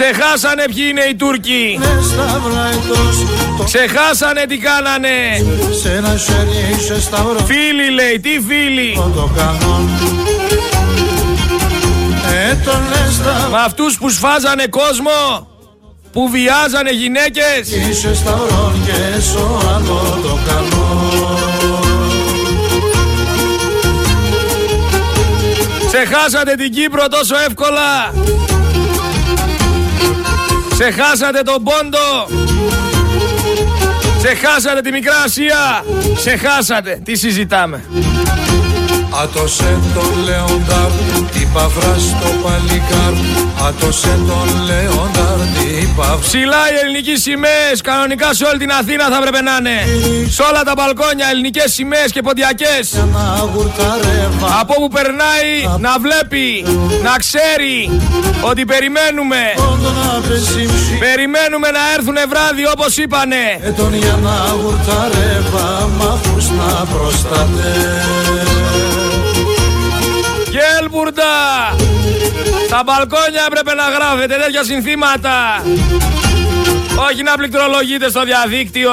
Ξεχάσανε ποιοι είναι οι Τούρκοι. Ξεχάσανε τι κάνανε. Φίλοι λέει, τι φίλοι. Με αυτούς που σφάζανε κόσμο που βιάζανε γυναίκες Είσαι σταυρόν και άλλο το καλό Ξεχάσατε την Κύπρο τόσο εύκολα Ξεχάσατε τον Πόντο. Ξεχάσατε τη Μικρά Ασία. Ξεχάσατε. Τι συζητάμε Άτωσε τον Λεοντάρ, την παυρά στο παλικάρ. Άτωσε τον Λεοντάρ, την παυρά Ψηλά οι ελληνικοί σημαίες, κανονικά σε όλη την Αθήνα θα έπρεπε να είναι. Σε όλα τα μπαλκόνια ελληνικές σημαίες και ποντιακές. Από όπου περνάει να βλέπει, να ξέρει ότι περιμένουμε. Περιμένουμε να έρθουνε βράδυ όπως είπανε. Ετών για να γουρταρεύα, μ' να προστατεύω Γέλμπουρντα! Στα μπαλκόνια έπρεπε να γράφετε τέτοια συνθήματα. Όχι να πληκτρολογείτε στο διαδίκτυο.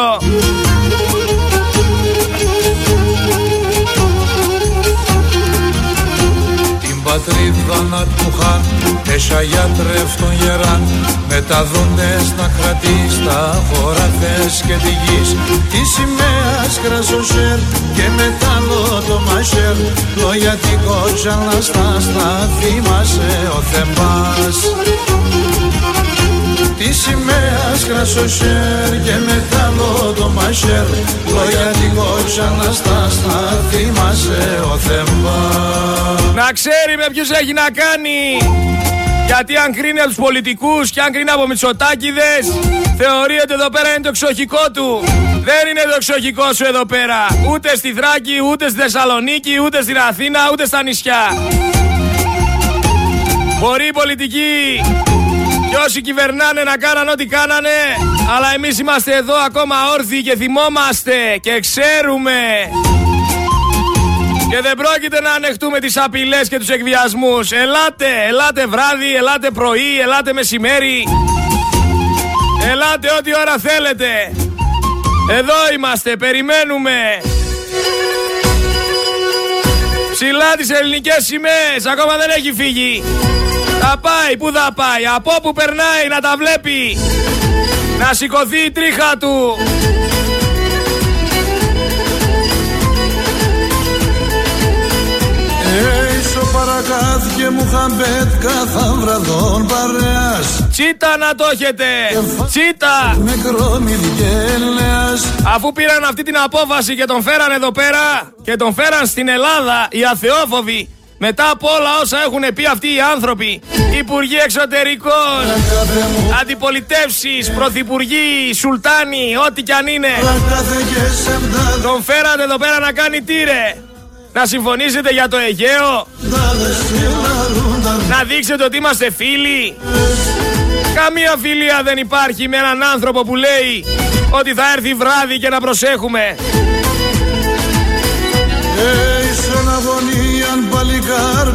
πατρίδα να του χαν Έσα γιατρεύ τον γεράν Με τα δόντες να κρατείς Τα χωραφές και τη γης. Τη σημαίας κρασοσέρ Και μετάλλο το μασέρ Λόγια την κότσα να στάς Να θυμάσαι ο Θεμπάς. Τη σημαίας κρασοσέρ Και μετάλλο το μασέρ Λόγια την κότσα να στάς Να θυμάσαι ο Θεμπάς. Να ξέρει με ποιους έχει να κάνει. Γιατί αν κρίνει από τους πολιτικούς και αν κρίνει από Μητσοτάκηδες θεωρεί ότι εδώ πέρα είναι το εξοχικό του. Δεν είναι το εξοχικό σου εδώ πέρα. Ούτε στη Θράκη, ούτε στη Θεσσαλονίκη, ούτε στην Αθήνα, ούτε στα νησιά. Μπορεί οι πολιτικοί και όσοι κυβερνάνε να κάναν ό,τι κάνανε, αλλά εμείς είμαστε εδώ ακόμα όρθιοι και θυμόμαστε και ξέρουμε και δεν πρόκειται να ανεχτούμε τις απειλές και τους εκβιασμούς. Ελάτε, ελάτε βράδυ, ελάτε πρωί, ελάτε μεσημέρι. Ελάτε ό,τι ώρα θέλετε. Εδώ είμαστε, περιμένουμε. Ψηλά τις ελληνικές σημαίες, ακόμα δεν έχει φύγει. Θα πάει, πού θα πάει, από όπου περνάει να τα βλέπει. Να σηκωθεί η τρίχα του. Παρακάθηκε μου χαμπέτ βραδόν παρέας. Τσίτα να το έχετε! Τσίτα! Αφού πήραν αυτή την απόφαση και τον φέραν εδώ πέρα Και τον φέραν στην Ελλάδα οι αθεόφοβοι μετά από όλα όσα έχουν πει αυτοί οι άνθρωποι, Υπουργοί Εξωτερικών, Αντιπολιτεύσεις, Πρωθυπουργοί, Σουλτάνοι, ό,τι κι αν είναι, τον φέραν εδώ πέρα να κάνει τύρε. Να συμφωνήσετε για το Αιγαίο; Να δείξετε ότι είμαστε φίλοι; Καμία φιλία δεν υπάρχει με έναν άνθρωπο που λέει ότι θα έρθει βράδυ και να προσέχουμε. παλικάρ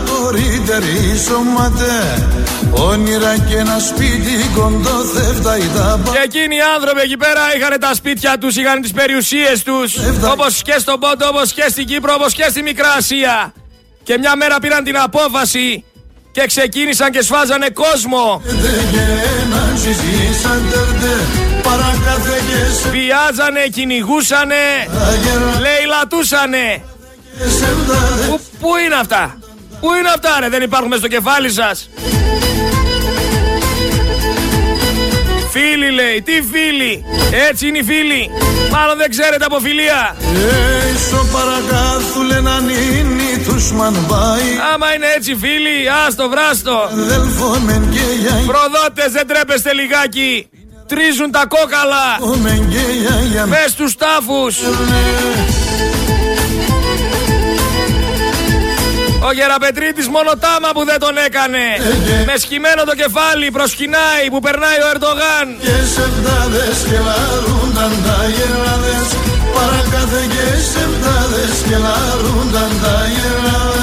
Όνειρα και ένα σπίτι κοντό θεύτα τα Και εκείνοι οι άνθρωποι εκεί πέρα είχαν τα σπίτια τους, είχαν τις περιουσίες τους. Όπως και στον Πόντο, όπως και στην Κύπρο, όπως και στη Μικρά Ασία. Και μια μέρα πήραν την απόφαση και ξεκίνησαν και σφάζανε κόσμο. Πιάζανε, κυνηγούσανε, λαιλατούσανε. Πού, πού είναι αυτά; Πού είναι αυτά ρε δεν υπάρχουν στο κεφάλι σας Φίλοι λέει, τι φίλοι Έτσι είναι οι φίλοι Μάλλον δεν ξέρετε από φιλία. Έσο παρακάθου λένε ανήνει τους μανβάει Άμα είναι έτσι φίλοι, άστο βράστο. Προδότες δεν τρέπεστε λιγάκι Τρίζουν τα κόκαλα. Μες στους τάφους Ο Γεραπετρίτης μόνο τάμα που δεν τον έκανε Με σχημένο το κεφάλι προσκυνάει που περνάει ο Ερντογάν Και σεβδάδες και λαρούνταν τα γεράδες Παρακάθε και σεβδάδες και λαρούνταν τα γεράδες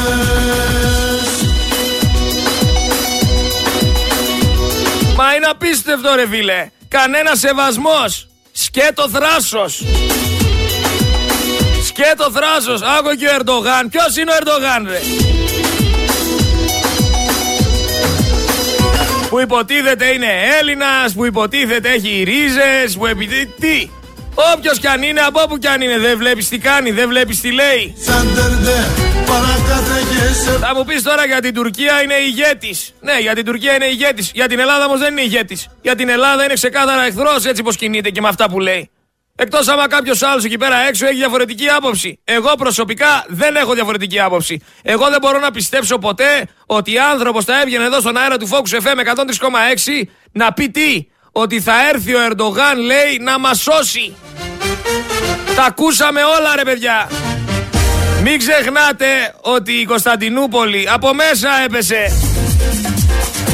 Μα είναι Είναι απίστευτο ρε φίλε. Κανένας σεβασμός. Σκέτο θράσος. Σκέτο θράσος. Άκου και ο Ερντογάν. Ποιος είναι ο Ερντογάν ρε; Που υποτίθεται είναι Έλληνας, που υποτίθεται έχει ρίζες, που επιτίθεται... Τι; Όποιος κι αν είναι, από όπου κι αν είναι, δεν βλέπεις τι κάνει, δεν βλέπεις τι λέει. Θα μου πεις τώρα για την Τουρκία είναι ηγέτης. Ναι, για την Τουρκία είναι ηγέτης. Για την Ελλάδα όμως δεν είναι ηγέτης. Για την Ελλάδα είναι ξεκάθαρα εχθρός έτσι πως κινείται και με αυτά που λέει. Εκτός άμα κάποιος άλλος εκεί πέρα έξω έχει διαφορετική άποψη. Εγώ προσωπικά δεν έχω διαφορετική άποψη. Εγώ δεν μπορώ να πιστέψω ποτέ ότι άνθρωπος θα έβγαινε εδώ στον αέρα του Focus FM 103,6 να πει τι; Ότι θα έρθει ο Ερντογάν λέει να μας σώσει. Τα ακούσαμε όλα ρε παιδιά. Μην ξεχνάτε ότι η Κωνσταντινούπολη από μέσα έπεσε.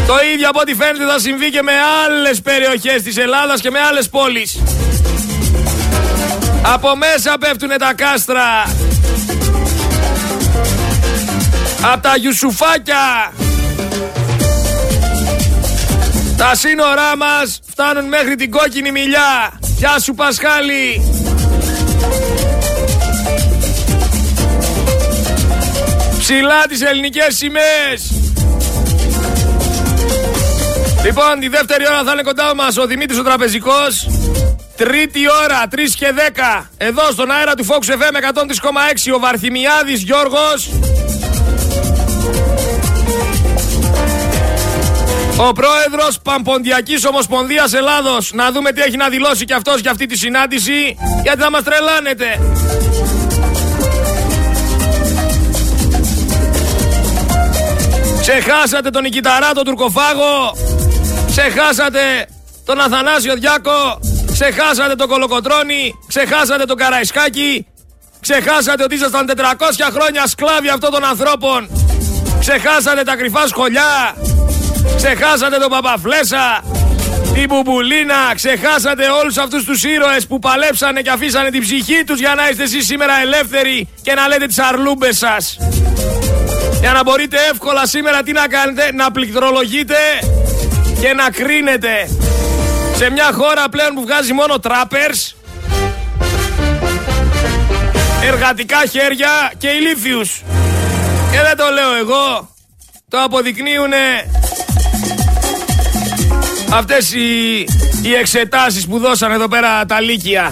Το ίδιο από ό,τι φαίνεται θα συμβεί και με άλλες περιοχές της Ελλάδας και με άλλες πόλεις. Από μέσα πέφτουνε τα κάστρα. Από τα γιουσουφάκια. Τα σύνορά μας φτάνουν μέχρι την κόκκινη μιλιά. Γεια σου Πασχάλη. Ψηλά τις ελληνικές σημαίες. Λοιπόν, τη δεύτερη ώρα θα είναι κοντά μας ο Δημήτρης ο Τραπεζικός. Τρίτη ώρα, 3 και 10. Εδώ στον αέρα του Fox FM 103,6 ο Βαρθιμιάδης Γιώργος. Ο πρόεδρος Παμποντιακής Ομοσπονδίας Ελλάδος. Να δούμε τι έχει να δηλώσει και αυτός για αυτή τη συνάντηση. Γιατί θα μας τρελάνετε. Ξεχάσατε τον Νικηταρά, τον Τουρκοφάγο. Ξεχάσατε τον Αθανάσιο Διάκο. Ξεχάσατε τον Κολοκοτρόνη. Ξεχάσατε τον Καραϊσκάκη. Ξεχάσατε ότι ήσασταν 400 χρόνια σκλάβοι αυτών των ανθρώπων. Ξεχάσατε τα κρυφά σχολιά. Ξεχάσατε τον Παπαφλέσα. Την Μπουμπουλίνα. Ξεχάσατε όλους αυτούς τους ήρωες που παλέψανε και αφήσανε την ψυχή τους για να είστε εσείς σήμερα ελεύθεροι και να λέτε τις αρλούμπες σας. Για να μπορείτε εύκολα σήμερα τι να κάνετε, να πληκτρολογείτε και να κρίνετε. Σε μια χώρα πλέον που βγάζει μόνο τράπερς, εργατικά χέρια και ηλίθιους. Και δεν το λέω εγώ, το αποδεικνύουν αυτές οι, οι εξετάσεις που δώσαν εδώ πέρα τα λύκεια.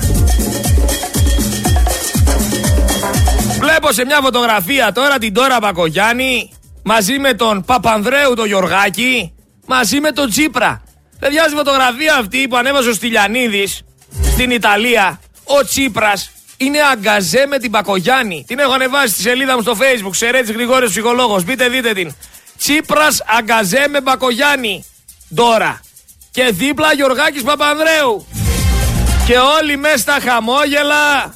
Βλέπω σε μια φωτογραφία τώρα την Τώρα Πακογιάννη μαζί με τον Παπανδρέου τον Γιωργάκη μαζί με τον Τσίπρα. Παιδιά στη φωτογραφία αυτή που ανέβασε ο Στυλιανίδης στην Ιταλία ο Τσίπρας είναι αγκαζέ με την Πακογιάννη. Την έχω ανεβάσει στη σελίδα μου στο facebook. Ξερέτης Γρηγόρης Ψυχολόγος. Μπείτε δείτε την. Τσίπρας αγκαζέ με Πακογιάννη. Τώρα. Και δίπλα Γιωργάκης Παπανδρέου. Και όλοι μέσα στα χαμόγελα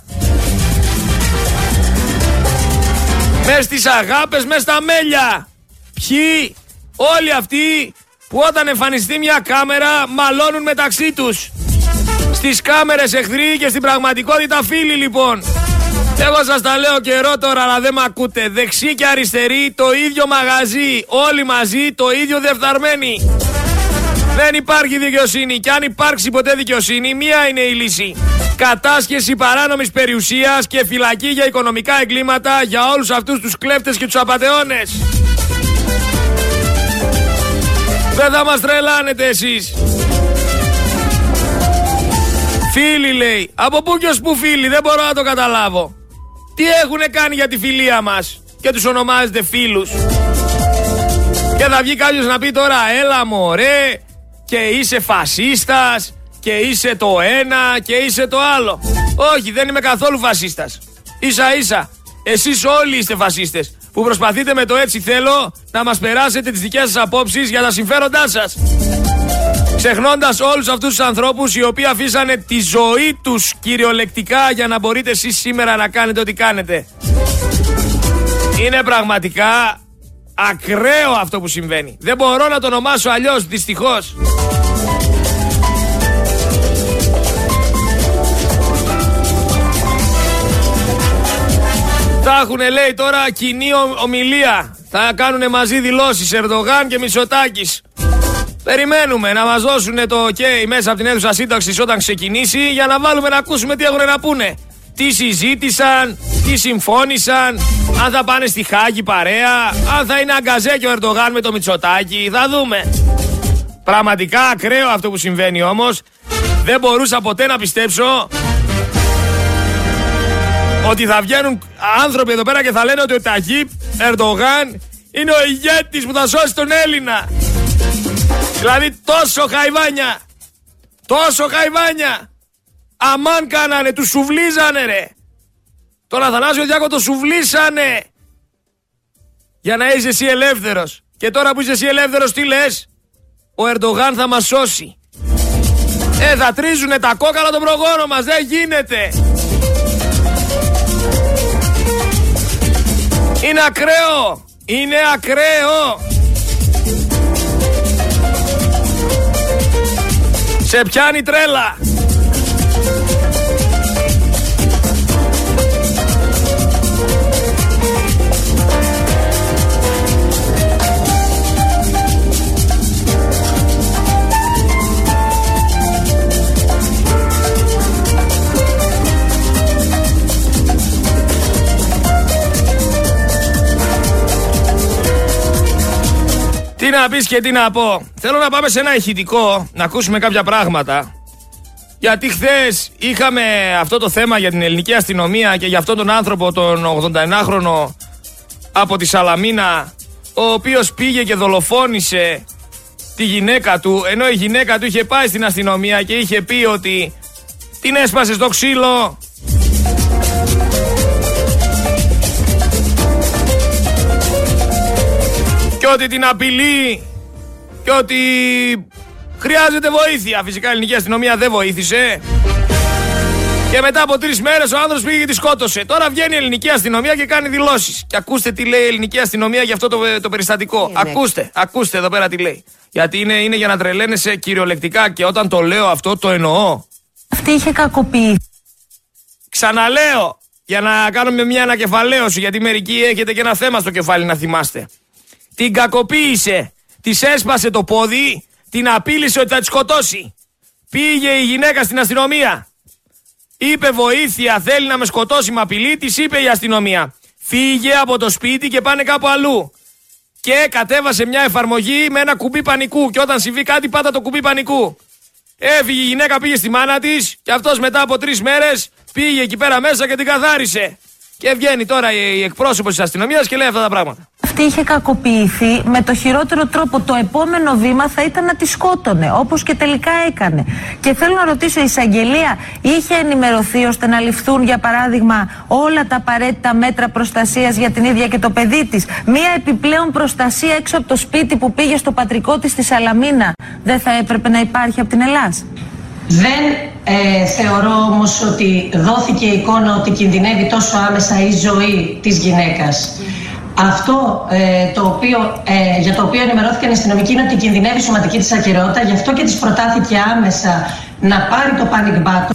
μες στις αγάπες, μες στα μέλια. Ποιοι, όλοι αυτοί που όταν εμφανιστεί μια κάμερα μαλώνουν μεταξύ τους. Στις κάμερες εχθροί και στην πραγματικότητα φίλοι λοιπόν. Εγώ σας τα λέω καιρό τώρα αλλά δεν με ακούτε. Δεξί και αριστερή το ίδιο μαγαζί. Όλοι μαζί το ίδιο δεφταρμένοι. Δεν υπάρχει δικαιοσύνη και αν υπάρξει ποτέ δικαιοσύνη μία είναι η λύση κατάσχεση παράνομης περιουσίας και φυλακή για οικονομικά εγκλήματα για όλους αυτούς τους κλέφτες και τους απατεώνες. Δεν θα μας τρελάνετε εσείς. Φίλοι λέει. Από πού και ως πού φίλοι, δεν μπορώ να το καταλάβω. Τι έχουν κάνει για τη φιλία μας και τους ονομάζετε φίλους; Και θα βγει κάποιος να πει τώρα έλα μωρέ και είσαι φασίστας και είσαι το ένα και είσαι το άλλο. Όχι, δεν είμαι καθόλου φασίστας. Ίσα ίσα, εσείς όλοι είστε φασίστες που προσπαθείτε με το έτσι θέλω να μας περάσετε τις δικές σας απόψεις για τα συμφέροντά σας. Ξεχνώντας όλους αυτούς τους ανθρώπους οι οποίοι αφήσανε τη ζωή τους κυριολεκτικά για να μπορείτε εσείς σήμερα να κάνετε ό,τι κάνετε. Είναι πραγματικά ακραίο αυτό που συμβαίνει. Δεν μπορώ να το ονομάσω αλλιώς δυστυχώς. Θα έχουν λέει τώρα κοινή ομιλία. Θα κάνουν μαζί δηλώσεις Ερδογάν και Μισοτάκης. Περιμένουμε να μας δώσουν το ok μέσα από την αίθουσα σύνταξης όταν ξεκινήσει για να βάλουμε να ακούσουμε τι έχουν να πούνε. Τι συζήτησαν, τι συμφώνησαν, αν θα πάνε στη Χάγη παρέα, αν θα είναι αγκαζέ και ο Ερντογάν με το Μητσοτάκι, θα δούμε. Πραγματικά ακραίο αυτό που συμβαίνει όμως. Δεν μπορούσα ποτέ να πιστέψω ότι θα βγαίνουν άνθρωποι εδώ πέρα και θα λένε ότι ο Ταγίπ Ερντογάν είναι ο ηγέτης που θα σώσει τον Έλληνα. Δηλαδή τόσο χαϊβάνια. Τόσο χαϊβάνια. Αμάν κάνανε, τους σουβλίζανε ρε. Τον Αθανάσιο Διάκο το σουβλίσανε. Για να είσαι εσύ ελεύθερος. Και τώρα που είσαι εσύ ελεύθερος τι λες; Ο Ερντογάν θα μας σώσει. Ε, θα τρίζουνε τα κόκαλα των προγόνων μας. Δεν γίνεται. Είναι ακραίο. Είναι ακραίο. Σε πιάνει τρέλα. Τι να πεις και τι να πω. Θέλω να πάμε σε ένα ηχητικό, να ακούσουμε κάποια πράγματα. Γιατί χθες είχαμε αυτό το θέμα για την ελληνική αστυνομία και για αυτόν τον άνθρωπο, τον 81χρονο από τη Σαλαμίνα, ο οποίος πήγε και δολοφόνησε τη γυναίκα του, ενώ η γυναίκα του είχε πάει στην αστυνομία και είχε πει ότι την έσπασε στο ξύλο, και ότι την απειλεί και ότι χρειάζεται βοήθεια. Φυσικά η ελληνική αστυνομία δεν βοήθησε. Και μετά από τρεις μέρες ο άνθρωπος πήγε και τη σκότωσε. Τώρα βγαίνει η ελληνική αστυνομία και κάνει δηλώσεις. Και ακούστε τι λέει η ελληνική αστυνομία για αυτό το, το περιστατικό. Ναι, ναι. ακούστε, ακούστε εδώ πέρα τι λέει. Γιατί είναι, είναι για να τρελαίνεσαι κυριολεκτικά και όταν το λέω αυτό το εννοώ. Αυτή είχε κακοποιήσει. Ξαναλέω, για να κάνουμε μια ανακεφαλαίωση, γιατί μερικοί έχετε και ένα θέμα στο κεφάλι να θυμάστε. Την κακοποίησε. Της έσπασε το πόδι. Την απείλησε ότι θα της σκοτώσει. Πήγε η γυναίκα στην αστυνομία. Είπε βοήθεια, θέλει να με σκοτώσει, με απειλή. Της είπε η αστυνομία. Φύγε από το σπίτι και πάνε κάπου αλλού. Και κατέβασε μια εφαρμογή με ένα κουμπί πανικού. Και όταν συμβεί κάτι, πάτα το κουμπί πανικού. Έφυγε η γυναίκα, πήγε στη μάνα της. Και αυτός μετά από τρεις μέρες πήγε εκεί πέρα μέσα και την καθάρισε. Και βγαίνει τώρα η εκπρόσωπος της αστυνομίας και λέει αυτά τα πράγματα. Αυτή είχε κακοποιηθεί με το χειρότερο τρόπο. Το επόμενο βήμα θα ήταν να τη σκότωνε, όπως και τελικά έκανε. Και θέλω να ρωτήσω, η εισαγγελία είχε ενημερωθεί ώστε να ληφθούν, για παράδειγμα, όλα τα απαραίτητα μέτρα προστασίας για την ίδια και το παιδί της; Μία επιπλέον προστασία έξω από το σπίτι που πήγε στο πατρικό της στη Σαλαμίνα δεν θα έπρεπε να υπάρχει από την Ελλάδα. Δεν ε, θεωρώ όμως ότι δόθηκε η εικόνα ότι κινδυνεύει τόσο άμεσα η ζωή της γυναίκας. Αυτό ε, το οποίο, ε, για το οποίο ενημερώθηκαν οι αστυνομικοί είναι ότι κινδυνεύει η σωματική της ακυρεότητα, γι' αυτό και της προτάθηκε άμεσα να πάρει το panic button.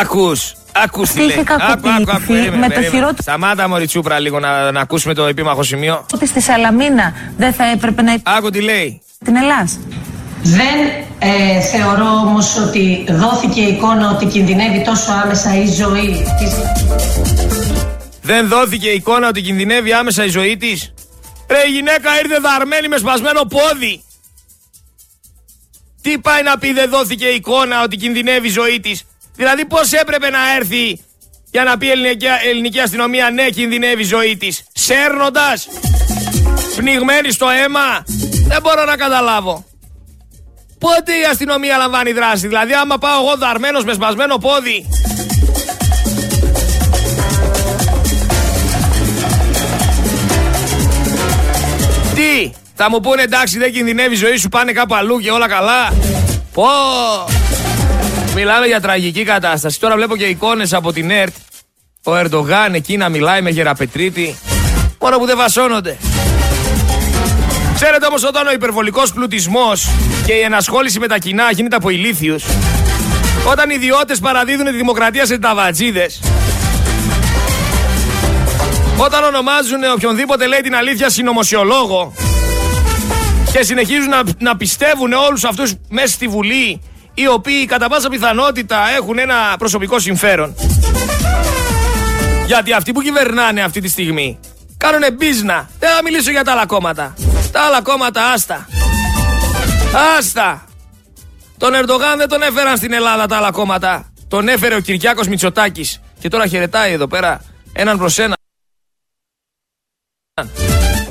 Ακούς, ακούς τι λέει. Άκου, άκου, άκου, με το χειρότερο... Σταμάτα Μωριτσούπρα λίγο να, να ακούσουμε το επίμαχο σημείο. Ότι στη Σαλαμίνα δεν θα έπρεπε να... Άκου τι λέει την Ελλάδα. Δεν ε, θεωρώ όμως ότι δόθηκε η εικόνα ότι κινδυνεύει τόσο άμεσα η ζωή της... Δεν δόθηκε η εικόνα ότι κινδυνεύει άμεσα η ζωή της. Ρε η γυναίκα ήρθε δαρμένη με σπασμένο πόδι. Τι πάει να πει δεν δόθηκε η εικόνα ότι κινδυνεύει η ζωή της. Δηλαδή πώς έπρεπε να έρθει για να πει η ελληνική, ελληνική αστυνομία ναι κινδυνεύει η ζωή της. Σέρνοντας, πνιγμένη στο αίμα, δεν μπορώ να καταλάβω. Πότε η αστυνομία λαμβάνει δράση, δηλαδή άμα πάω εγώ δαρμένος με σπασμένο πόδι. Τι, θα μου πούνε εντάξει δεν κινδυνεύει η ζωή σου, πάνε κάπου αλλού και όλα καλά. Πω, μιλάμε για τραγική κατάσταση. Τώρα βλέπω και εικόνες από την ΕΡΤ. Ο Ερντογάν εκεί να μιλάει με γεραπετρίτη. Μόνο που δεν βασώνονται. Ξέρετε όμως όταν ο υπερβολικός πλουτισμός και η ενασχόληση με τα κοινά γίνεται από ηλίθιους, όταν οι ιδιώτες παραδίδουν τη δημοκρατία σε ταβατζίδες, Όταν ονομάζουν οποιονδήποτε λέει την αλήθεια συνωμοσιολόγο και συνεχίζουν να, να πιστεύουν όλους αυτούς μέσα στη Βουλή οι οποίοι κατά πάσα πιθανότητα έχουν ένα προσωπικό συμφέρον. Γιατί αυτοί που κυβερνάνε αυτή τη στιγμή κάνουν μπίζνα. Δεν θα μιλήσω για τα άλλα κόμματα. Τα άλλα κόμματα άστα. Άστα. Τον Ερντογάν δεν τον έφεραν στην Ελλάδα τα άλλα κόμματα. Τον έφερε ο Κυριάκος Μητσοτάκης. Και τώρα χαιρετάει εδώ πέρα έναν προς έναν.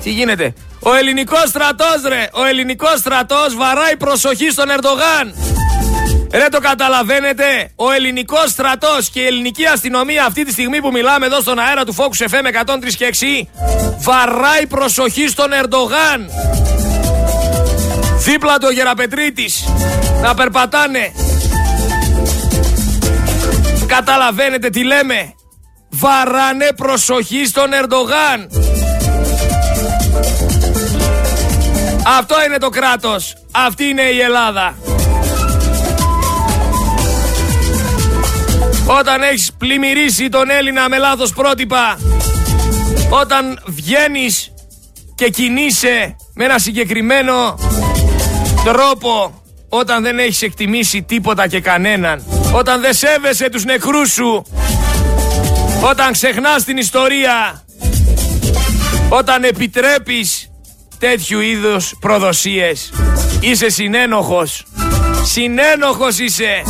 Τι γίνεται; Ο ελληνικός στρατός ρε. Ο ελληνικός στρατός βαράει προσοχή στον Ερντογάν. Ρε το καταλαβαίνετε, ο ελληνικός στρατός και η ελληνική αστυνομία αυτή τη στιγμή που μιλάμε εδώ στον αέρα του Focus FM 103 και 6 βαράει προσοχή στον Ερντογάν. Δίπλα του ο Γεραπετρίτης να περπατάνε. Καταλαβαίνετε τι λέμε. Βαράνε προσοχή στον Ερντογάν. Αυτό είναι το κράτος. Αυτή είναι η Ελλάδα. Όταν έχεις πλημμυρίσει τον Έλληνα με λάθος πρότυπα Όταν βγαίνεις και κινείσαι με ένα συγκεκριμένο τρόπο Όταν δεν έχεις εκτιμήσει τίποτα και κανέναν Όταν δεν σέβεσαι τους νεκρούς σου Όταν ξεχνάς την ιστορία Όταν επιτρέπεις τέτοιου είδους προδοσίες Είσαι συνένοχος. Συνένοχος είσαι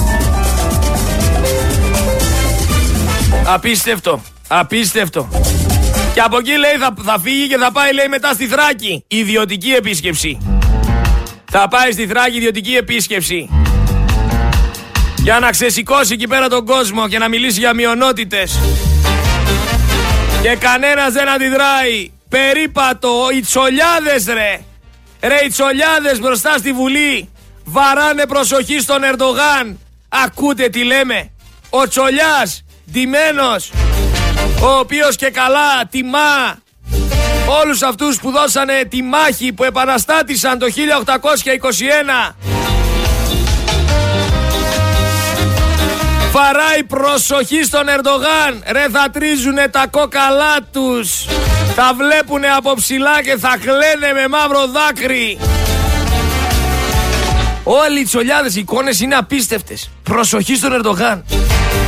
Απίστευτο. Απίστευτο. Και από εκεί λέει θα, θα φύγει και θα πάει λέει μετά στη Θράκη. Ιδιωτική επίσκεψη. Θα πάει στη Θράκη ιδιωτική επίσκεψη. Για να ξεσηκώσει εκεί πέρα τον κόσμο και να μιλήσει για μειονότητες. Και κανένας δεν αντιδράει. Περίπατο, οι τσολιάδες ρε. Ρε οι τσολιάδες μπροστά στη Βουλή. Βαράνε προσοχή στον Ερντογάν. Ακούτε τι λέμε. Ο Τσολιάς ντυμένος ο οποίος και καλά τιμά όλους αυτούς που δώσανε τη μάχη που επαναστάτησαν το 1821 Φαράει προσοχή στον Ερντογάν. Ρε θα τρίζουνε τα κόκαλά τους. Θα βλέπουνε από ψηλά και θα κλαίνε με μαύρο δάκρυ Όλοι οι τσολιάδες οι εικόνες είναι απίστευτες Προσοχή στον Ερντογάν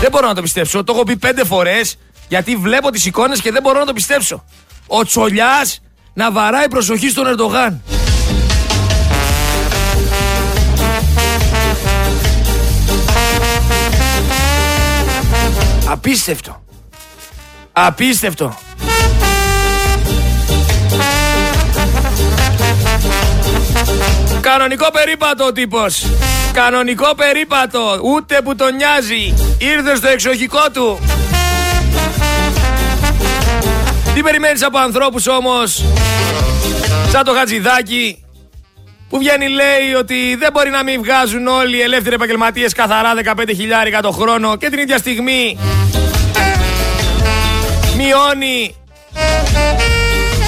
δεν μπορώ να το πιστέψω. Το έχω πει πέντε φορές γιατί βλέπω τις εικόνες και δεν μπορώ να το πιστέψω. Ο Τσολιάς να βαράει προσοχή στον Ερντογάν. Απίστευτο. Απίστευτο. Κανονικό περίπατο ο τύπος. Κανονικό περίπατο. Ούτε που τον νοιάζει. Ήρθε στο εξοχικό του. Τι περιμένεις από ανθρώπους όμως Σαν το Χατζηδάκι Που βγαίνει λέει ότι δεν μπορεί να μην βγάζουν όλοι οι ελεύθεροι επαγγελματίες Καθαρά 15 χιλιάρικα το χρόνο Και την ίδια στιγμή Μειώνει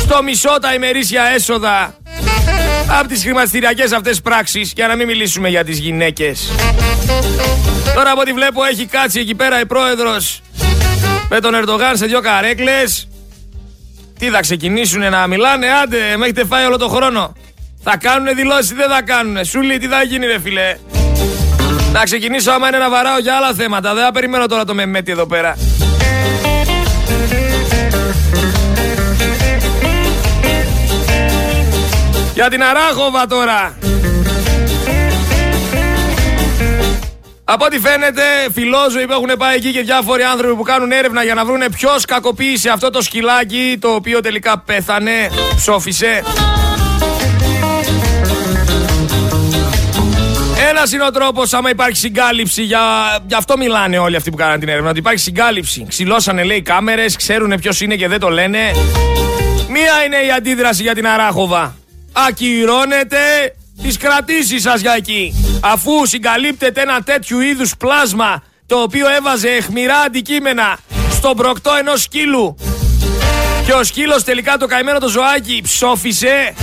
Στο μισό τα ημερήσια έσοδα από τις χρηματιστηριακές αυτές πράξεις για να μην μιλήσουμε για τις γυναίκες. Τώρα από ό,τι βλέπω έχει κάτσει εκεί πέρα η πρόεδρος με τον Ερντογάν σε δυο καρέκλες. Τι θα ξεκινήσουν να μιλάνε, άντε, με έχετε φάει όλο το χρόνο. Θα κάνουν δηλώσεις, δεν θα κάνουν. Σου λέει τι θα γίνει, ρε φιλέ. Να ξεκινήσω άμα είναι να βαράω για άλλα θέματα. Δεν θα περιμένω τώρα το μεμέτι εδώ πέρα. Για την Αράχοβα τώρα. Από ό,τι φαίνεται, φιλόζωοι που έχουν πάει εκεί και διάφοροι άνθρωποι που κάνουν έρευνα για να βρουν ποιος κακοποίησε αυτό το σκυλάκι το οποίο τελικά πέθανε, ψόφισε. Ένας είναι ο τρόπος, άμα υπάρχει συγκάλυψη, για... γι' αυτό μιλάνε όλοι αυτοί που κάνανε την έρευνα. Ότι υπάρχει συγκάλυψη. Ξυλώσανε, λέει, κάμερες, ξέρουν ποιος είναι και δεν το λένε. Μία είναι η αντίδραση για την Αράχοβα ακυρώνετε τις κρατήσεις σας για εκεί. Αφού συγκαλύπτεται ένα τέτοιου είδους πλάσμα το οποίο έβαζε εχμηρά αντικείμενα στον προκτό ενός σκύλου και ο σκύλος τελικά το καημένο το ζωάκι ψόφισε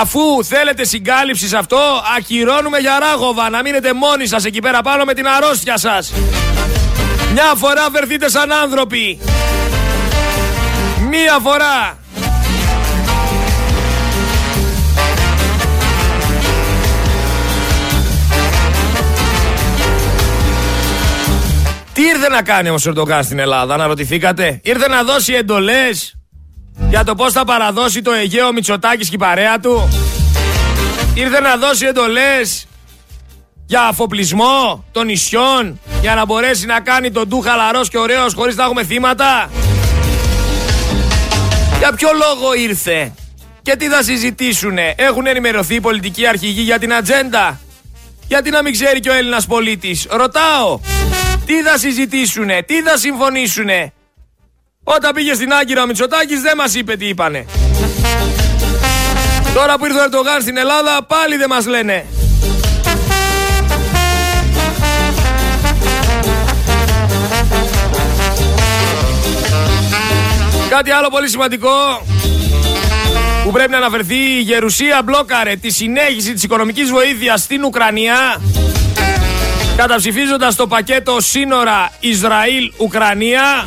Αφού θέλετε συγκάλυψη σε αυτό, ακυρώνουμε για ράγοβα να μείνετε μόνοι σας εκεί πέρα πάνω με την αρρώστια σας. Μια φορά βερθείτε σαν άνθρωποι. Μία φορά. Τι ήρθε να κάνει όμως ο Ερντογάν στην Ελλάδα, να ρωτηθήκατε. Ήρθε να δώσει εντολές για το πώς θα παραδώσει το Αιγαίο Μητσοτάκης και η παρέα του; Ήρθε να δώσει εντολές για αφοπλισμό των νησιών για να μπορέσει να κάνει τον ντου χαλαρός και ωραίος χωρίς να έχουμε θύματα; Για ποιο λόγο ήρθε και τι θα συζητήσουνε; Έχουν ενημερωθεί οι πολιτικοί αρχηγοί για την ατζέντα; Γιατί να μην ξέρει και ο Έλληνας πολίτης; Ρωτάω. Τι θα συζητήσουνε, τι θα συμφωνήσουνε; Όταν πήγε στην Άγκυρα ο Μητσοτάκης δεν μας είπε τι είπανε. Τώρα που ήρθε ο Ερντογάν στην Ελλάδα πάλι δεν μας λένε. Κάτι άλλο πολύ σημαντικό που πρέπει να αναφερθεί η Γερουσία μπλόκαρε τη συνέχιση της οικονομικής βοήθειας στην Ουκρανία καταψηφίζοντας το πακέτο σύνορα Ισραήλ-Ουκρανία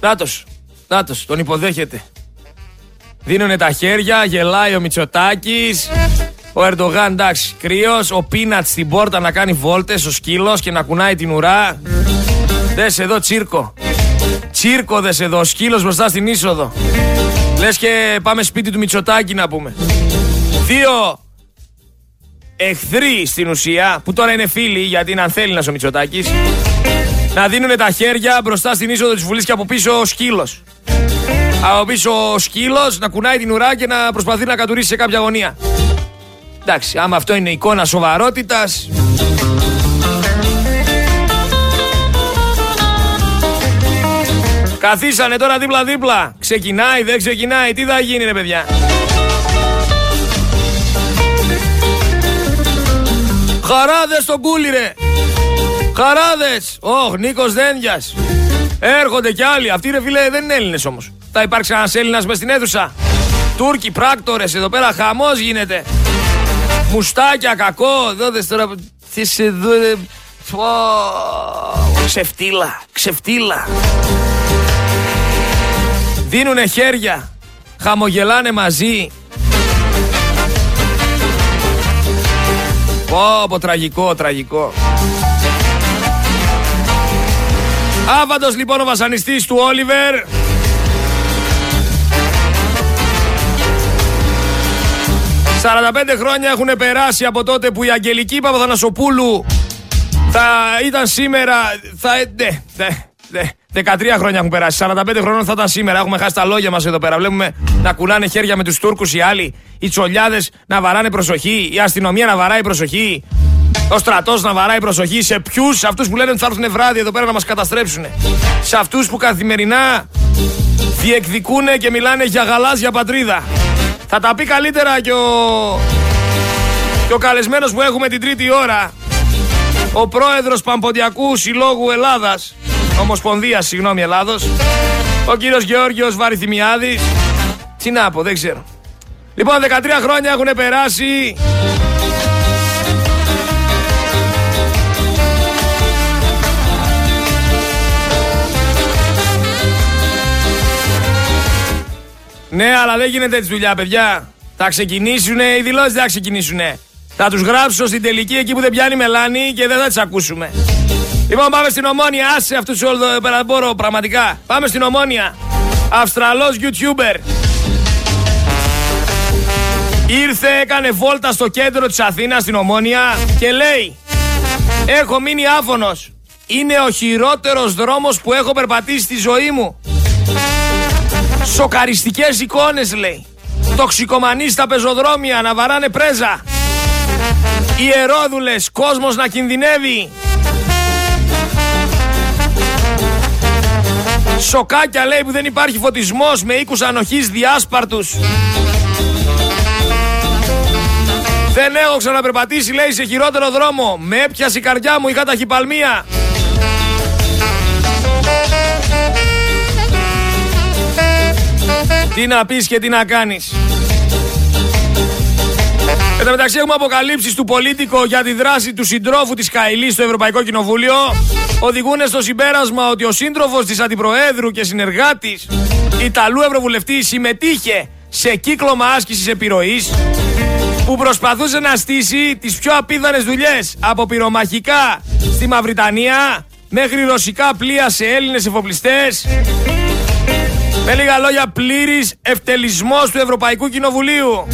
Νάτος, νάτος, τον υποδέχεται Δίνουνε τα χέρια, γελάει ο Μητσοτάκης ο Ερντογάν εντάξει, κρύος, ο Πίνατς στην πόρτα να κάνει βόλτες, ο σκύλος και να κουνάει την ουρά. Δες εδώ τσίρκο. Τσίρκο δες εδώ, ο σκύλος μπροστά στην είσοδο. Λες και πάμε σπίτι του Μητσοτάκη να πούμε. Δύο εχθροί στην ουσία, που τώρα είναι φίλοι γιατί είναι ανθέληνας ο Μητσοτάκης, να δίνουν τα χέρια μπροστά στην είσοδο της Βουλής και από πίσω ο σκύλος. Από πίσω ο σκύλος να κουνάει την ουρά και να προσπαθεί να κατουρίσει σε κάποια γωνία. Εντάξει, άμα αυτό είναι εικόνα σοβαρότητας... Καθίσανε τώρα δίπλα-δίπλα. Ξεκινάει, δεν ξεκινάει. Τι θα γίνει, ρε παιδιά; Χαράδες στον κούλι, ρε. Χαράδες. Ωχ, Νίκος Δένδιας. Έρχονται κι άλλοι. Αυτοί, ρε φίλε, δεν είναι Έλληνες όμως. Θα υπάρξει ένας Έλληνας μες στην αίθουσα. Τούρκοι, πράκτορες, εδώ πέρα χαμός γίνεται. Μουστάκια, κακό. Δώδες τώρα. Τι σε δω. Ξεφτύλα, ξεφτύλα. Δίνουνε χέρια. Χαμογελάνε μαζί. Πω, πω, τραγικό, τραγικό. Άβαντος λοιπόν ο βασανιστής του Όλιβερ. «45 χρόνια έχουν περάσει από τότε που η Αγγελική Παπαθανασοπούλου θα ήταν σήμερα... Θα, ναι, ναι, 13 χρόνια έχουν περάσει. 45 χρόνια θα ήταν σήμερα. Έχουμε χάσει τα λόγια μας εδώ πέρα. Βλέπουμε να κουλάνε χέρια με τους Τούρκους οι άλλοι. Οι τσολιάδες να βαράνε προσοχή. Η αστυνομία να βαράει προσοχή. Ο στρατός να βαράει προσοχή. Σε ποιους, αυτούς που λένε ότι θα έρθουν βράδυ εδώ πέρα να μας καταστρέψουν. Σε αυτούς που καθημερινά διεκδικούν και μιλάνε για γαλάζια πατρίδα. Θα τα πει καλύτερα και ο, και ο καλεσμένος που έχουμε την τρίτη ώρα. Ο πρόεδρος Παμποντιακού Συλλόγου Ελλάδας Ομοσπονδία, συγγνώμη, Ελλάδος. Ο κύριος Γεώργιος Βαριθυμιάδη. Τι να πω, δεν ξέρω. Λοιπόν, 13 χρόνια έχουν περάσει. Ναι, αλλά δεν γίνεται έτσι δουλειά, παιδιά. Θα ξεκινήσουν οι δηλώσεις, δεν θα ξεκινήσουν. Θα τους γράψω στην τελική εκεί που δεν πιάνει μελάνη και δεν θα τις ακούσουμε. Λοιπόν, πάμε στην ομόνια. Άσε αυτούς όλους εδώ πέρα. Μπορώ πραγματικά. Πάμε στην ομόνια. Αυστραλός YouTuber. Ήρθε, έκανε βόλτα στο κέντρο της Αθήνας στην Ομόνια και λέει Έχω μείνει άφωνος. Είναι ο χειρότερος δρόμος που έχω περπατήσει στη ζωή μου. Σοκαριστικές εικόνες λέει. Τοξικομανείς στα πεζοδρόμια να βαράνε πρέζα. Ιερόδουλες, κόσμος να κινδυνεύει. Σοκάκια λέει που δεν υπάρχει φωτισμός με οίκους ανοχής διάσπαρτους. Δεν έχω ξαναπερπατήσει λέει σε χειρότερο δρόμο. Με έπιασε η καρδιά μου, είχα ταχυπαλμία. Τι να πεις και τι να κάνεις. Εν τω μεταξύ έχουμε αποκαλύψεις του πολίτικο για τη δράση του συντρόφου της Καηλής στο Ευρωπαϊκό Κοινοβούλιο. Οδηγούν στο συμπέρασμα ότι ο σύντροφος της Αντιπροέδρου και συνεργάτης Ιταλού Ευρωβουλευτής συμμετείχε σε κύκλωμα άσκησης επιρροής που προσπαθούσε να στήσει τις πιο απίθανες δουλειές από πυρομαχικά στη Μαυριτανία μέχρι ρωσικά πλοία σε Έλληνες εφοπλιστές με λίγα λόγια πλήρης ευτελισμός του Ευρωπαϊκού Κοινοβουλίου.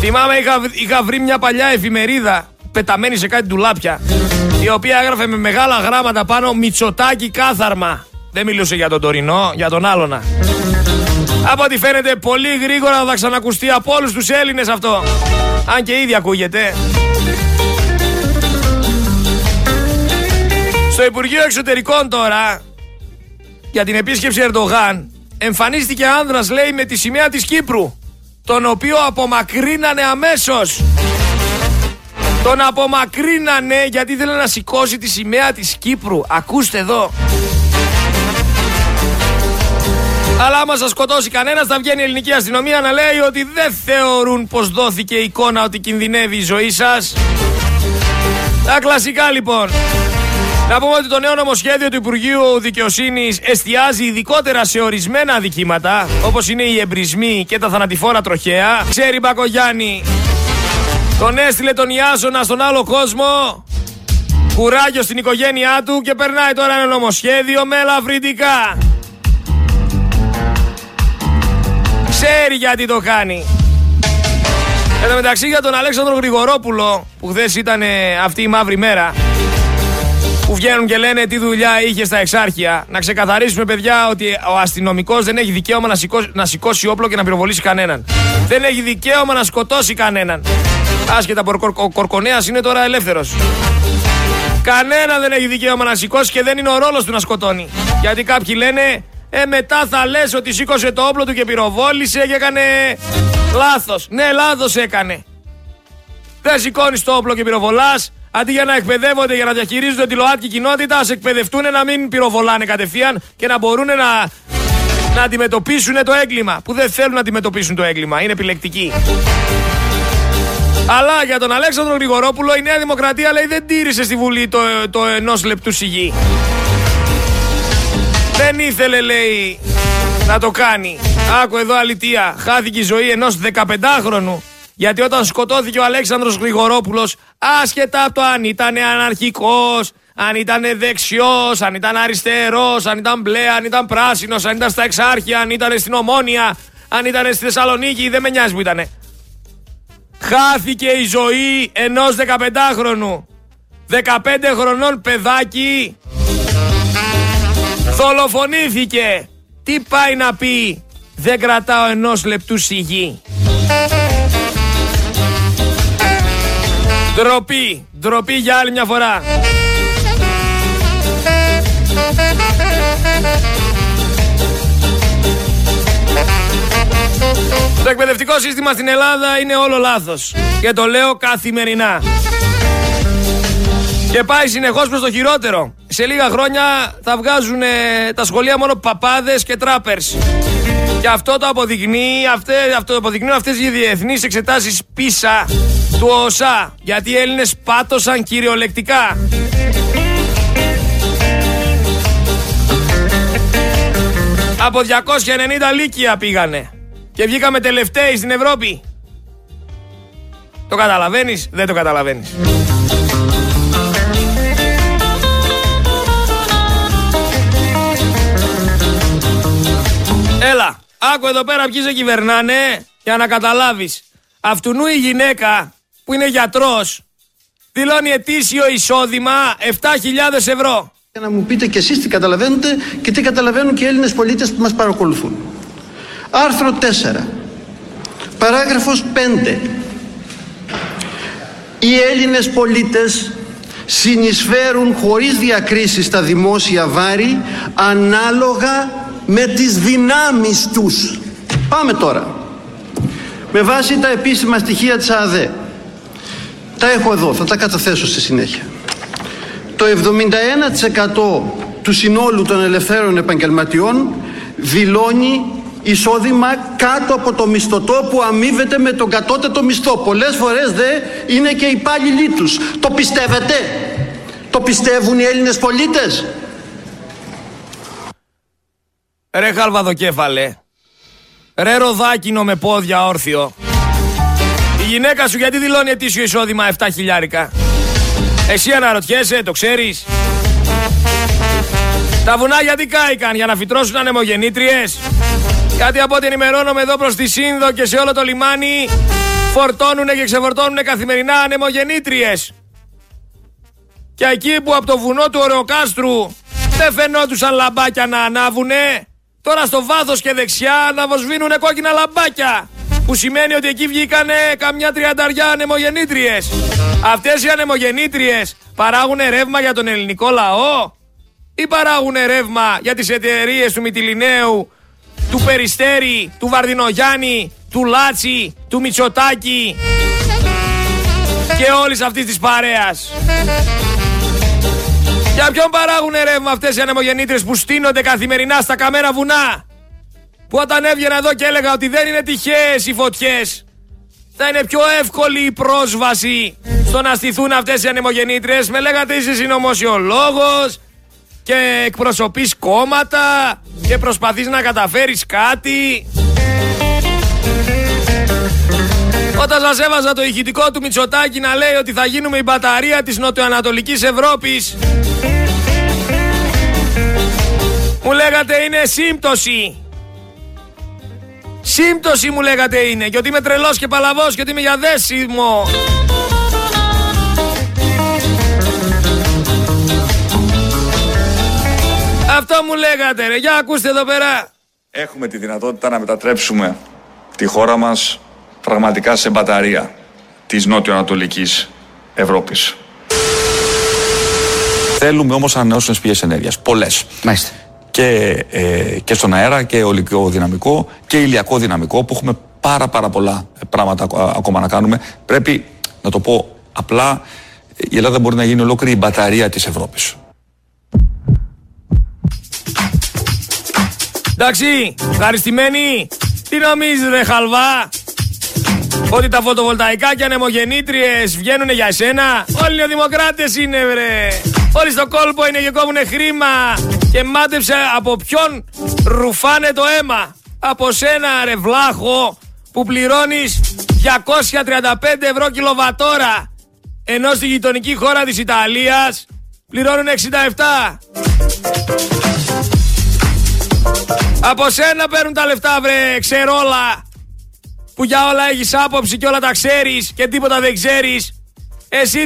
Θυμάμαι είχα, είχα βρει μια παλιά εφημερίδα πεταμένη σε κάτι ντουλάπια η οποία έγραφε με μεγάλα γράμματα πάνω Μητσοτάκι κάθαρμα. Δεν μιλούσε για τον τωρινό, για τον άλλονα. Από ό,τι φαίνεται πολύ γρήγορα θα ξανακουστεί από όλους τους Έλληνες αυτό. Αν και ήδη ακούγεται. Στο Υπουργείο Εξωτερικών τώρα, για την επίσκεψη Ερντογάν, εμφανίστηκε άνδρας λέει με τη σημαία της Κύπρου, τον οποίο απομακρύνανε αμέσως. Τον απομακρύνανε γιατί ήθελε να σηκώσει τη σημαία της Κύπρου. Ακούστε εδώ. Αλλά άμα σας σκοτώσει κανένας, θα βγαίνει η ελληνική αστυνομία να λέει ότι δεν θεωρούν πως δόθηκε εικόνα ότι κινδυνεύει η ζωή σας. Τα κλασικά λοιπόν. Να πούμε ότι το νέο νομοσχέδιο του Υπουργείου Δικαιοσύνης εστιάζει ειδικότερα σε ορισμένα αδικήματα, όπως είναι οι εμπρισμοί και τα θανατηφόρα τροχέα. Ξέρει Μπακογιάννη, τον έστειλε τον Ιάσονα στον άλλο κόσμο. Κουράγιο στην οικογένειά του και περνάει τώρα ένα νομοσχέδιο με ελαφρυντικά. Ξέρει γιατί το κάνει. Εν τω μεταξύ για τον Αλέξανδρο Γρηγορόπουλο, που χθες ήταν αυτή η μαύρη μέρα, που βγαίνουν και λένε τι δουλειά είχε στα εξάρχεια. Να ξεκαθαρίσουμε, παιδιά, ότι ο αστυνομικός δεν έχει δικαίωμα να σηκώσει, να σηκώσει όπλο και να πυροβολήσει κανέναν. Δεν έχει δικαίωμα να σκοτώσει κανέναν. Άσχετα από ο Κορκονέας είναι τώρα ελεύθερος. Κανένα δεν έχει δικαίωμα να σηκώσει και δεν είναι ο ρόλος του να σκοτώνει. Γιατί κάποιοι λένε ε, μετά θα λες ότι σήκωσε το όπλο του και πυροβόλησε και έκανε λάθος. Ναι, λάθος έκανε. Δεν σηκώνεις το όπλο και πυροβολάς. Αντί για να εκπαιδεύονται για να διαχειρίζονται τη ΛΟΑΤΚΙ κοινότητα, ας εκπαιδευτούν να μην πυροβολάνε κατευθείαν και να μπορούν να, να αντιμετωπίσουν το έγκλημα. Που δεν θέλουν να αντιμετωπίσουν το έγκλημα. Είναι επιλεκτικοί. Αλλά για τον Αλέξανδρο Γρηγορόπουλο η Νέα Δημοκρατία λέει δεν τήρησε στη Βουλή το, το ενός λεπτού σιγή. Δεν ήθελε λέει να το κάνει. Άκου εδώ αλητία. Χάθηκε η ζωή ενός 15χρονου. Γιατί όταν σκοτώθηκε ο Αλέξανδρος Γρηγορόπουλος, άσχετα από το αν ήταν αναρχικός, αν ήταν δεξιός, αν ήταν αριστερός, αν ήταν μπλε, αν ήταν πράσινος, αν ήταν στα εξάρχεια, αν ήταν στην Ομόνια, αν ήταν στη Θεσσαλονίκη, δεν με νοιάζει που ήτανε. Χάθηκε η ζωή ενός 15χρονου. 15 χρονών παιδάκι Δολοφονήθηκε. Τι πάει να πει; Δεν κρατάω ενός λεπτού σιγή. Ντροπή. Ντροπή για άλλη μια φορά. Το εκπαιδευτικό σύστημα στην Ελλάδα είναι όλο λάθος. Και το λέω καθημερινά. Και πάει συνεχώς προς το χειρότερο. Σε λίγα χρόνια θα βγάζουν τα σχολεία μόνο παπάδες και τράπερς. Και αυτό το αποδεικνύει, αυτέ, αυτό το αποδεικνύουν αυτές οι διεθνείς εξετάσεις πίσα του ΟΣΑ. Γιατί οι Έλληνες πάτωσαν κυριολεκτικά. Από 290 λύκεια πήγανε. Και βγήκαμε τελευταίοι στην Ευρώπη. Το καταλαβαίνεις, δεν το καταλαβαίνεις. Έλα, άκου εδώ πέρα ποιοι σε κυβερνάνε για να καταλάβεις. Αυτουνού η γυναίκα που είναι γιατρός δηλώνει ετήσιο εισόδημα 7.000 ευρώ. Για να μου πείτε κι εσείς τι καταλαβαίνετε και τι καταλαβαίνουν και οι Έλληνες πολίτες που μας παρακολουθούν. Άρθρο 4. Παράγραφος 5. Οι Έλληνες πολίτες συνεισφέρουν χωρίς διακρίσεις στα δημόσια βάρη ανάλογα με τις δυνάμεις τους. Πάμε τώρα. Με βάση τα επίσημα στοιχεία της ΑΔΕ. Τα έχω εδώ, θα τα καταθέσω στη συνέχεια. Το 71% του συνόλου των ελευθέρων επαγγελματιών δηλώνει εισόδημα κάτω από το μισθωτό που αμείβεται με τον κατώτατο μισθό. Πολλές φορές δε είναι και υπάλληλοι τους. Το πιστεύετε; Το πιστεύουν οι Έλληνες πολίτες; Ρε χαλβαδοκέφαλε. Ρε ροδάκινο με πόδια όρθιο. Η γυναίκα σου γιατί δηλώνει ετήσιο εισόδημα 7 χιλιάρικα; Εσύ αναρωτιέσαι, το ξέρεις; Τα βουνά γιατί κάηκαν, για να φυτρώσουν ανεμογεννήτριες; Γιατί από ό,τι ενημερώνομαι εδώ προς τη Σύνδο και σε όλο το λιμάνι φορτώνουνε και ξεφορτώνουνε καθημερινά ανεμογεννήτριες. Και εκεί που από το βουνό του Ωρεοκάστρου δεν φαινόντουσαν λαμπάκια να ανάβουνε, τώρα στο βάθος και δεξιά να βοσβήνουνε κόκκινα λαμπάκια. Που σημαίνει ότι εκεί βγήκανε καμιά τριανταριά ανεμογεννήτριες. Αυτές οι ανεμογεννήτριες παράγουν ρεύμα για τον ελληνικό λαό ή παράγουν ρεύμα για τις εταιρείες του Μητυλινέου, του Περιστέρη, του Βαρδινογιάννη, του Λάτσι, του Μητσοτάκη και όλης αυτής της παρέας. Για ποιον παράγουν ρεύμα αυτές οι ανεμογεννήτριες που στείνονται καθημερινά στα καμένα βουνά; Που όταν έβγαινα εδώ και έλεγα ότι δεν είναι τυχαίες οι φωτιές. Θα είναι πιο εύκολη η πρόσβαση στο να στηθούν αυτές οι ανεμογεννήτριες. Με λέγατε είσαι συνωμοσιολόγος και εκπροσωπείς κόμματα και προσπαθείς να καταφέρεις κάτι. Όταν σας έβαζα το ηχητικό του Μητσοτάκη να λέει ότι θα γίνουμε η μπαταρία της νοτιοανατολικής Ευρώπης μου λέγατε είναι σύμπτωση. Σύμπτωση μου λέγατε είναι και ότι είμαι τρελός και παλαβός και ότι είμαι για δέσιμο. Αυτό μου λέγατε ρε. Για ακούστε εδώ πέρα. Έχουμε τη δυνατότητα να μετατρέψουμε τη χώρα μας πραγματικά σε μπαταρία της νότιο-ανατολικής Ευρώπης. Θέλουμε όμως ανανεώσιμες πηγές ενέργειας. Πολλές. Μάλιστα. Και, ε, και στον αέρα και ολικό δυναμικό και ηλιακό δυναμικό που έχουμε πάρα πάρα πολλά πράγματα ακόμα να κάνουμε. Πρέπει να το πω απλά η Ελλάδα μπορεί να γίνει ολόκληρη η μπαταρία της Ευρώπης. Εντάξει, ευχαριστημένοι. Τι νομίζεις ρε χαλβά; Ότι τα φωτοβολταϊκά και ανεμογεννήτριες βγαίνουν για εσένα. Όλοι οι δημοκράτες είναι βρε. Όλοι στο κόλπο είναι και κόβουνε χρήμα. Και μάτεψε από ποιον ρουφάνε το αίμα. Από σένα ρε βλάχο που πληρώνεις 235 ευρώ κιλοβατόρα. Ενώ στη γειτονική χώρα της Ιταλίας πληρώνουν 67. Από σένα παίρνουν τα λεφτά βρε ξερόλα Που για όλα έχεις άποψη και όλα τα ξέρεις Και τίποτα δεν ξέρεις. Εσύ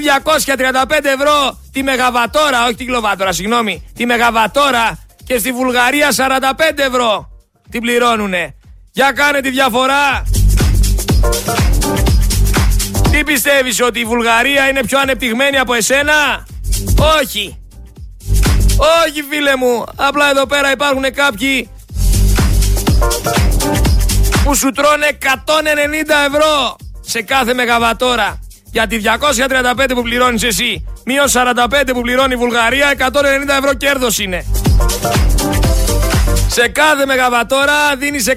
235 ευρώ τη μεγαβατόρα Όχι τη κιλοβατόρα συγγνώμη Τη μεγαβατόρα και στη Βουλγαρία 45 ευρώ Την πληρώνουνε. Για κάνε τη διαφορά. Τι πιστεύεις ότι η Βουλγαρία είναι πιο ανεπτυγμένη από εσένα; Όχι. Όχι φίλε μου, απλά εδώ πέρα υπάρχουν κάποιοι που σου τρώνε 190 ευρώ σε κάθε μεγαβατόρα. Για τη 235 που πληρώνεις εσύ, μείον 45 που πληρώνει η Βουλγαρία, 190 ευρώ κέρδος είναι. Σε κάθε μεγαβατόρα δίνεις 190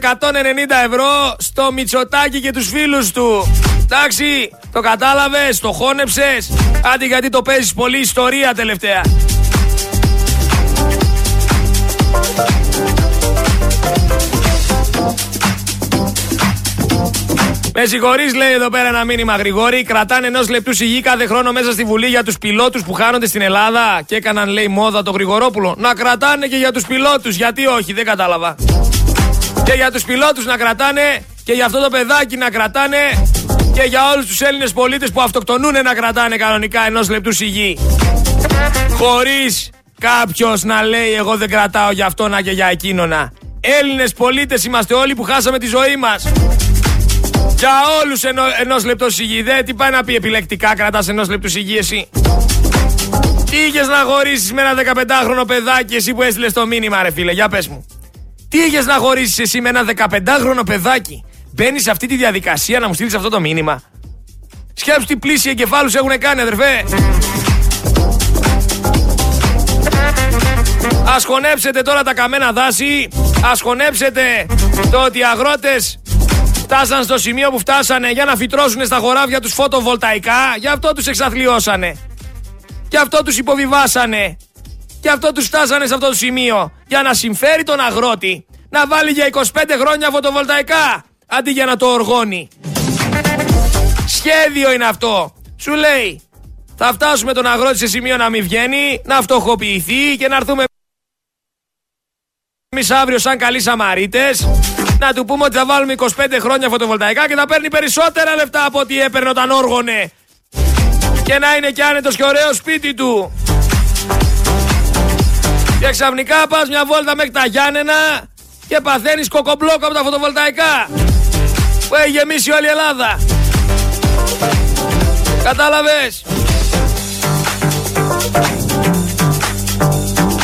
ευρώ στο Μητσοτάκι και τους φίλους του. Εντάξει, το κατάλαβες, το χώνεψες. Άντε γιατί το παίζεις πολύ ιστορία τελευταία. Με συγχωρεί, λέει εδώ πέρα ένα μήνυμα γρηγόρη. Κρατάνε ενός λεπτού σιγή κάθε χρόνο μέσα στη Βουλή για τους πιλότους που χάνονται στην Ελλάδα και έκαναν, λέει, μόδα το Γρηγορόπουλο. Να κρατάνε και για τους πιλότους. Γιατί όχι, δεν κατάλαβα. Και για τους πιλότους να κρατάνε και για αυτό το παιδάκι να κρατάνε και για όλους τους Έλληνες πολίτες που αυτοκτονούν να κρατάνε κανονικά ενός λεπτού σιγή. Χωρίς κάποιος να λέει, Εγώ δεν κρατάω για αυτό να και για εκείνονα. Έλληνες πολίτες είμαστε όλοι που χάσαμε τη ζωή μας. Για όλους ενό ενός λεπτός σιγή. Δε τι πάει να πει επιλεκτικά, κρατάς ενός λεπτού σιγή εσύ. Τι είχες να χωρίσεις με ένα 15χρονο παιδάκι, εσύ που έστειλες το μήνυμα, ρε φίλε, για πες μου. Τι είχες να χωρίσεις εσύ με ένα 15χρονο παιδάκι. Μπαίνεις σε αυτή τη διαδικασία να μου στείλεις αυτό το μήνυμα. Σκέψου τι πλήση εγκεφάλους έχουν κάνει, αδερφέ. Ας χωνέψετε τώρα τα καμένα δάση Ας χωνέψετε το ότι οι αγρότες φτάσαν στο σημείο που φτάσανε για να φυτρώσουν στα χωράφια τους φωτοβολταϊκά. Γι' αυτό τους εξαθλιώσανε. Γι' αυτό τους υποβιβάσανε. Γι' αυτό τους φτάσανε σε αυτό το σημείο. Για να συμφέρει τον αγρότη να βάλει για 25 χρόνια φωτοβολταϊκά αντί για να το οργώνει. Σχέδιο είναι αυτό. Σου λέει, θα φτάσουμε τον αγρότη σε σημείο να μην βγαίνει, να φτωχοποιηθεί και να έρθουμε εμείς αύριο σαν καλοί Σαμαρίτες να του πούμε ότι θα βάλουμε 25 χρόνια φωτοβολταϊκά και θα παίρνει περισσότερα λεφτά από ό,τι έπαιρνε όταν όργωνε. Και να είναι και άνετος και ωραίο σπίτι του. Και ξαφνικά πας μια βόλτα μέχρι τα Γιάννενα και παθαίνεις κοκομπλόκο από τα φωτοβολταϊκά που έχει γεμίσει όλη η Ελλάδα. Κατάλαβες;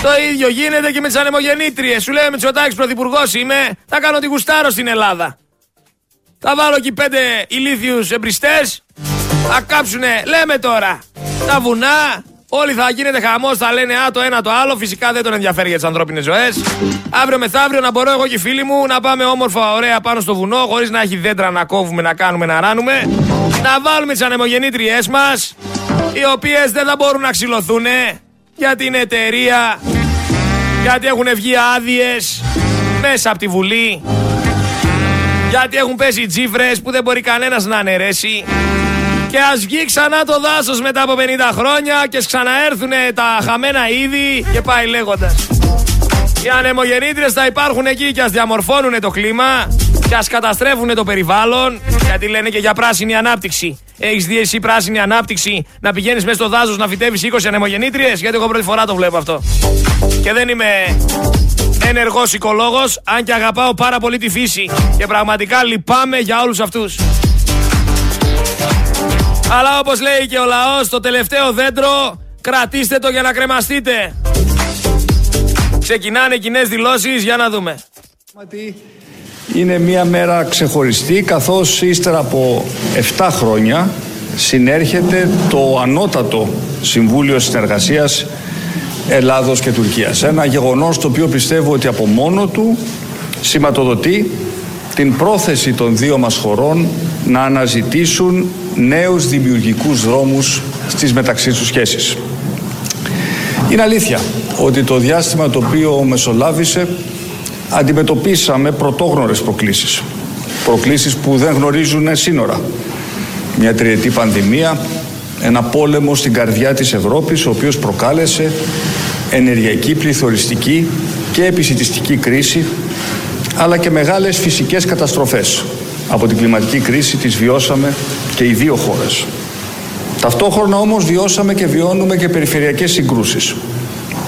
Το ίδιο γίνεται και με τις ανεμογεννήτριες. Σου λέει Μητσοτάκης πρωθυπουργός είμαι, θα κάνω τη γουστάρω στην Ελλάδα. Θα βάλω εκεί πέντε ηλίθιους εμπριστές, θα κάψουνε, λέμε τώρα, τα βουνά, Όλοι θα γίνεται χαμός, θα λένε Α το ένα το άλλο. Φυσικά δεν τον ενδιαφέρει για τις ανθρώπινες ζωές. Αύριο μεθαύριο να μπορώ εγώ και οι φίλοι μου να πάμε όμορφα, ωραία πάνω στο βουνό, χωρίς να έχει δέντρα να κόβουμε, να κάνουμε, να ράνουμε. Να βάλουμε τις ανεμογεννήτριές μας, οι οποίες δεν θα μπορούν να ξυλωθούν για την εταιρεία, γιατί έχουν βγει άδειες μέσα από τη Βουλή, γιατί έχουν πέσει τσίφρε που δεν μπορεί κανένας να αναιρέσει. Και ας βγει ξανά το δάσος μετά από 50 χρόνια και ξαναέρθουν τα χαμένα είδη και πάει λέγοντας. Οι ανεμογεννήτριες θα υπάρχουν εκεί και ας διαμορφώνουν το κλίμα και ας καταστρέφουν το περιβάλλον. Γιατί λένε και για πράσινη ανάπτυξη. Έχεις δει εσύ πράσινη ανάπτυξη να πηγαίνεις μέσα στο δάσος να φυτεύει 20 ανεμογεννήτριες. Γιατί εγώ πρώτη φορά το βλέπω αυτό. Και δεν είμαι ενεργός οικολόγος, αν και αγαπάω πάρα πολύ τη φύση. Και πραγματικά λυπάμαι για όλους αυτούς. Αλλά όπως λέει και ο λαός, το τελευταίο δέντρο κρατήστε το για να κρεμαστείτε. Ξεκινάνε κοινές δηλώσεις, για να δούμε. Είναι μια μέρα ξεχωριστή καθώς ύστερα από 7 χρόνια συνέρχεται το ανώτατο Συμβούλιο Συνεργασίας Ελλάδος και Τουρκίας. Ένα γεγονός το οποίο πιστεύω ότι από μόνο του σηματοδοτεί την πρόθεση των δύο μας χωρών να αναζητήσουν νέους δημιουργικούς δρόμους στις μεταξύ τους σχέσεις. Είναι αλήθεια ότι το διάστημα το οποίο μεσολάβησε αντιμετωπίσαμε πρωτόγνωρες προκλήσεις. Προκλήσεις που δεν γνωρίζουν σύνορα. Μια τριετή πανδημία, ένα πόλεμο στην καρδιά της Ευρώπης, ο οποίος προκάλεσε ενεργειακή, πληθωριστική και επισητιστική κρίση, αλλά και μεγάλες φυσικές καταστροφές. Από την κλιματική κρίση τις βιώσαμε και οι δύο χώρες. Ταυτόχρονα όμως βιώσαμε και βιώνουμε και περιφερειακές συγκρούσεις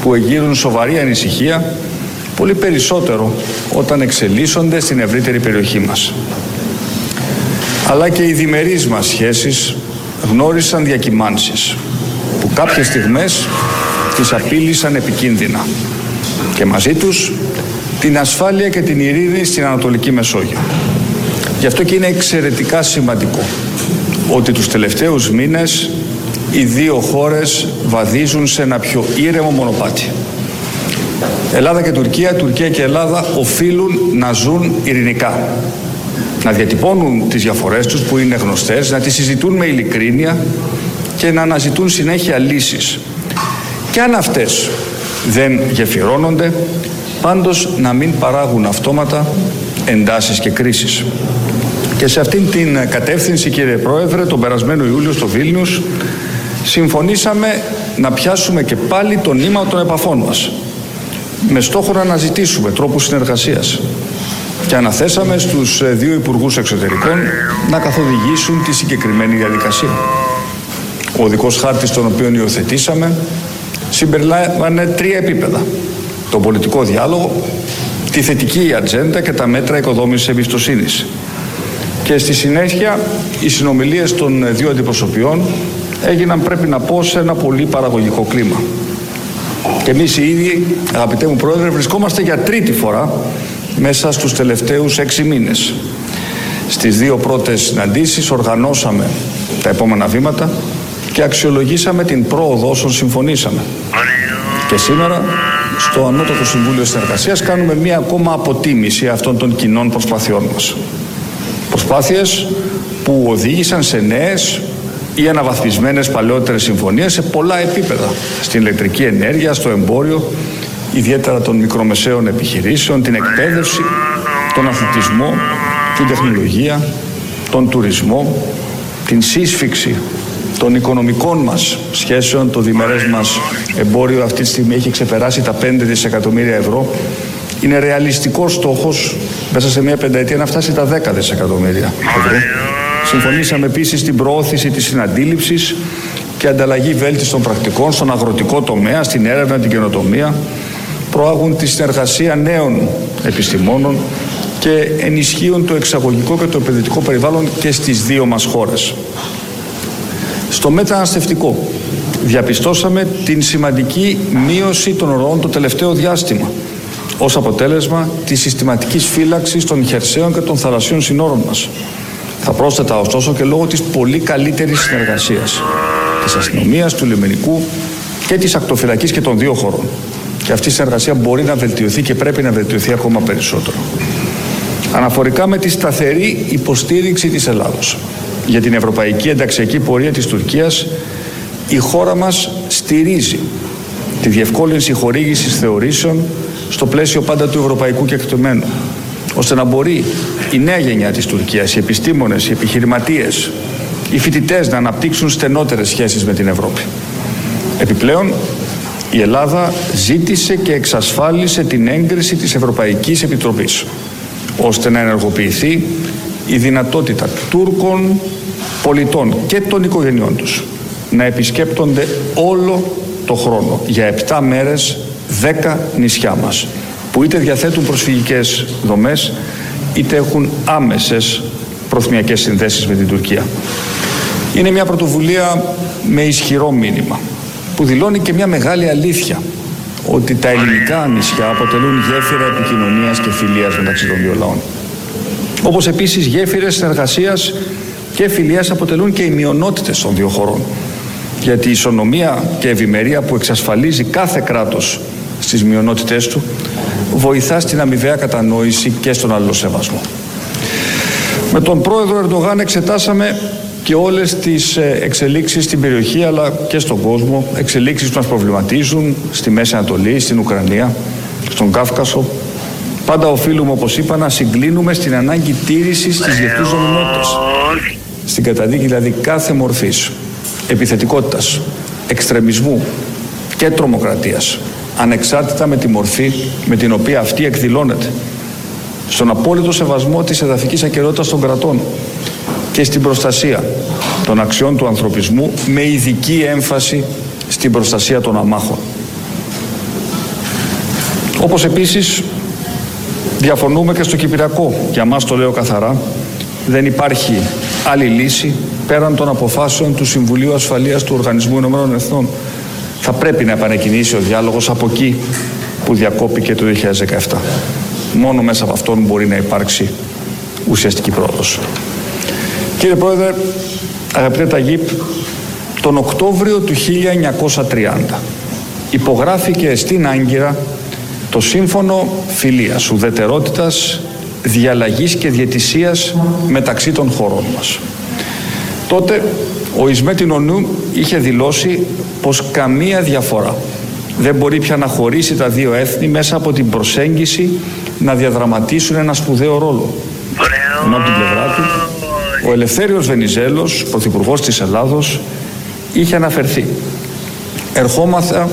που εγείρουν σοβαρή ανησυχία πολύ περισσότερο όταν εξελίσσονται στην ευρύτερη περιοχή μας. Αλλά και οι διμερείς μας σχέσεις γνώρισαν διακυμάνσεις που κάποιες στιγμές τις απείλησαν επικίνδυνα και μαζί τους την ασφάλεια και την ειρήνη στην Ανατολική Μεσόγειο. Γι' αυτό και είναι εξαιρετικά σημαντικό ότι τους τελευταίους μήνες οι δύο χώρες βαδίζουν σε ένα πιο ήρεμο μονοπάτι. Ελλάδα και Τουρκία, Τουρκία και Ελλάδα οφείλουν να ζουν ειρηνικά. Να διατυπώνουν τις διαφορές τους που είναι γνωστές, να τις συζητούν με ειλικρίνεια και να αναζητούν συνέχεια λύσεις. Και αν αυτές δεν γεφυρώνονται, πάντως να μην παράγουν αυτόματα εντάσεις και κρίσεις. Και σε αυτήν την κατεύθυνση κύριε Πρόεδρε, τον περασμένο Ιούλιο στο Βίλνιους, συμφωνήσαμε να πιάσουμε και πάλι το νήμα των επαφών μας με στόχο να αναζητήσουμε τρόπους συνεργασίας και αναθέσαμε στους ε, δύο Υπουργούς Εξωτερικών να καθοδηγήσουν τη συγκεκριμένη διαδικασία. Ο οδικός χάρτης τον οποίο υιοθετήσαμε συμπεριλάμβανε τρία επίπεδα. Το πολιτικό διάλογο, τη θετική ατζέντα και τα μέτρα οικοδόμησης εμπιστοσύνης. Και στη συνέχεια οι συνομιλίες των ε, δύο αντιπροσωπιών έγιναν πρέπει να πω σε ένα πολύ παραγωγικό κλίμα. Και εμείς οι ίδιοι, αγαπητέ μου Πρόεδρε, βρισκόμαστε για τρίτη φορά μέσα στους τελευταίους έξι μήνες. Στις δύο πρώτες συναντήσεις οργανώσαμε τα επόμενα βήματα και αξιολογήσαμε την πρόοδο όσων συμφωνήσαμε. Και σήμερα στο Ανώτατο Συμβούλιο Συνεργασίας κάνουμε μία ακόμα αποτίμηση αυτών των κοινών προσπαθειών μας. Προσπάθειες που οδήγησαν σε νέες ή αναβαθμισμένες παλαιότερες συμφωνίες σε πολλά επίπεδα. Στην ηλεκτρική ενέργεια, στο εμπόριο, ιδιαίτερα των μικρομεσαίων επιχειρήσεων, την εκπαίδευση, τον αθλητισμό, την τεχνολογία, τον τουρισμό, την σύσφυξη των οικονομικών μας σχέσεων, το διμερές μας εμπόριο αυτή τη στιγμή έχει ξεπεράσει τα 5 δισεκατομμύρια ευρώ. Είναι ρεαλιστικός στόχος μέσα σε μια πενταετία να φτάσει τα 10 δισεκατομμύρια ευρώ. Συμφωνήσαμε επίσης την προώθηση της συναντήληψης και ανταλλαγή βέλτιστων πρακτικών στον αγροτικό τομέα, στην έρευνα, την καινοτομία, προάγουν τη συνεργασία νέων επιστημόνων και ενισχύουν το εξαγωγικό και το επενδυτικό περιβάλλον και στις δύο μας χώρες. Στο μεταναστευτικό διαπιστώσαμε την σημαντική μείωση των ροών το τελευταίο διάστημα ως αποτέλεσμα της συστηματικής φύλαξης των χερσαίων και των θαλασσίων συνόρων μας. Θα πρόσθετα ωστόσο και λόγω της πολύ καλύτερης συνεργασίας της αστυνομίας, του λιμενικού και της ακτοφυλακής και των δύο χωρών. Και αυτή η συνεργασία μπορεί να βελτιωθεί και πρέπει να βελτιωθεί ακόμα περισσότερο. Αναφορικά με τη σταθερή υποστήριξη της Ελλάδος για την ευρωπαϊκή ενταξιακή πορεία της Τουρκίας, η χώρα μας στηρίζει τη διευκόλυνση χορήγησης θεωρήσεων στο πλαίσιο πάντα του ευρωπαϊκού κεκτημένου, ώστε να μπορεί η νέα γενιά της Τουρκίας, οι επιστήμονες, οι επιχειρηματίες, οι φοιτητές να αναπτύξουν στενότερες σχέσεις με την Ευρώπη. Επιπλέον, η Ελλάδα ζήτησε και εξασφάλισε την έγκριση της Ευρωπαϊκής Επιτροπής ώστε να ενεργοποιηθεί η δυνατότητα Τούρκων πολιτών και των οικογενειών τους να επισκέπτονται όλο το χρόνο για 7 μέρες 10 νησιά μας που είτε διαθέτουν προσφυγικές δομές είτε έχουν άμεσες προθυμιακές συνδέσεις με την Τουρκία. Είναι μια πρωτοβουλία με ισχυρό μήνυμα που δηλώνει και μια μεγάλη αλήθεια ότι τα ελληνικά νησιά αποτελούν γέφυρα επικοινωνίας και φιλίας μεταξύ των δύο λαών. Όπως επίσης γέφυρες συνεργασίας και φιλίας αποτελούν και οι μειονότητες των δύο χωρών. Γιατί η ισονομία και ευημερία που εξασφαλίζει κάθε κράτος στις μειονότητές του βοηθά στην αμοιβαία κατανόηση και στον αλληλοσεβασμό. Με τον πρόεδρο Ερντογάν εξετάσαμε και όλες τις ε, εξελίξεις στην περιοχή αλλά και στον κόσμο, εξελίξεις που μας προβληματίζουν στη Μέση Ανατολή, στην Ουκρανία, στον Κάφκασο. Πάντα οφείλουμε, όπως είπα, να συγκλίνουμε στην ανάγκη τήρησης της διεθνούς νομιμότητας. Στην καταδίκη δηλαδή κάθε μορφής επιθετικότητας, εξτρεμισμού και τρομοκρατίας, ανεξάρτητα με τη μορφή με την οποία αυτή εκδηλώνεται. Στον απόλυτο σεβασμό της εδαφικής ακαιρότητας των κρατών, και στην προστασία των αξιών του ανθρωπισμού με ειδική έμφαση στην προστασία των αμάχων. Όπως επίσης διαφωνούμε και στο Κυπριακό. Για μας το λέω καθαρά. Δεν υπάρχει άλλη λύση πέραν των αποφάσεων του Συμβουλίου Ασφαλείας του Οργανισμού Ηνωμένων Εθνών. Θα πρέπει να επανεκκινήσει ο διάλογος από εκεί που διακόπηκε το 2017. Μόνο μέσα από αυτόν μπορεί να υπάρξει ουσιαστική πρόοδος. Κύριε Πρόεδρε, αγαπητέ Ταγίπ, τον Οκτώβριο του 1930 υπογράφηκε στην Άγκυρα το Σύμφωνο Φιλίας, Ουδετερότητας, Διαλλαγής και Διαιτησίας μεταξύ των χωρών μας. Τότε ο Ισμέτιν Ονού είχε δηλώσει πως καμία διαφορά δεν μπορεί πια να χωρίσει τα δύο έθνη μέσα από την προσέγγιση να διαδραματίσουν ένα σπουδαίο ρόλο. Ενώ από την πλευρά του ο Ελευθέριος Βενιζέλος, πρωθυπουργός της Ελλάδος, είχε αναφερθεί «Ερχόμαθα,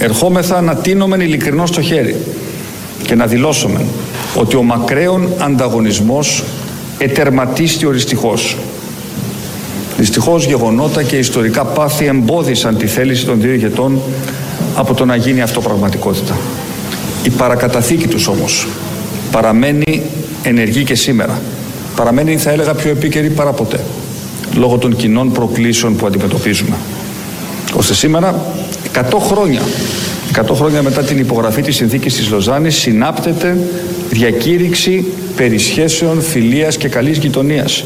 ερχόμεθα να τίνομεν ειλικρινό στο χέρι και να δηλώσουμε ότι ο μακραίων ανταγωνισμός ετερματίστη οριστικώς. Δυστυχώς γεγονότα και ιστορικά πάθη εμπόδισαν τη θέληση των δύο ηγετών από το να γίνει αυτό πραγματικότητα. Η παρακαταθήκη τους όμως παραμένει ενεργή και σήμερα παραμένει θα έλεγα πιο επίκαιρη παρά ποτέ λόγω των κοινών προκλήσεων που αντιμετωπίζουμε. Ώστε σήμερα 100 χρόνια 100 χρόνια μετά την υπογραφή της συνθήκης της Λοζάνης συνάπτεται διακήρυξη περί σχέσεων φιλίας και καλής γειτονίας.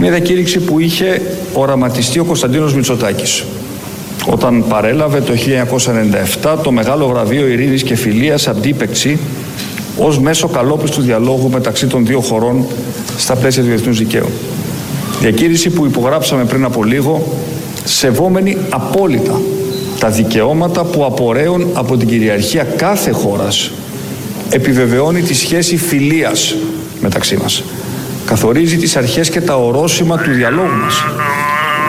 Μια διακήρυξη που είχε οραματιστεί ο Κωνσταντίνος Μητσοτάκης όταν παρέλαβε το 1997 το μεγάλο βραβείο ειρήνης και φιλίας αντίπεξη ως μέσο καλόπιστου διαλόγου μεταξύ των δύο χωρών στα πλαίσια του διεθνούς δικαίου. Διακήρυξη που υπογράψαμε πριν από λίγο, σεβόμενη απόλυτα τα δικαιώματα που απορρέουν από την κυριαρχία κάθε χώρας, επιβεβαιώνει τη σχέση φιλίας μεταξύ μας. Καθορίζει τις αρχές και τα ορόσημα του διαλόγου μας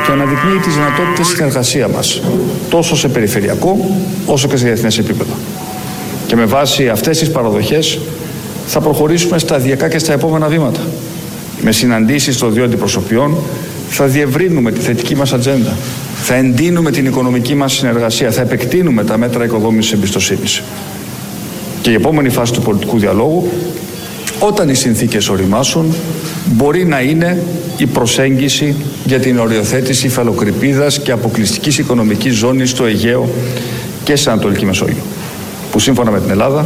και αναδεικνύει τις δυνατότητες συνεργασία μας, τόσο σε περιφερειακό όσο και σε διεθνές επίπεδο. Και με βάση αυτές τις παραδοχές θα προχωρήσουμε σταδιακά και στα επόμενα βήματα. Με συναντήσεις των δύο αντιπροσωπιών θα διευρύνουμε τη θετική μας ατζέντα. Θα εντείνουμε την οικονομική μας συνεργασία. Θα επεκτείνουμε τα μέτρα οικοδόμησης εμπιστοσύνης. Και η επόμενη φάση του πολιτικού διαλόγου, όταν οι συνθήκες οριμάσουν, μπορεί να είναι η προσέγγιση για την οριοθέτηση φαλοκρηπίδας και αποκλειστικής οικονομικής ζώνης στο Αιγαίο και σε Ανατολική Μεσόγειο που σύμφωνα με την Ελλάδα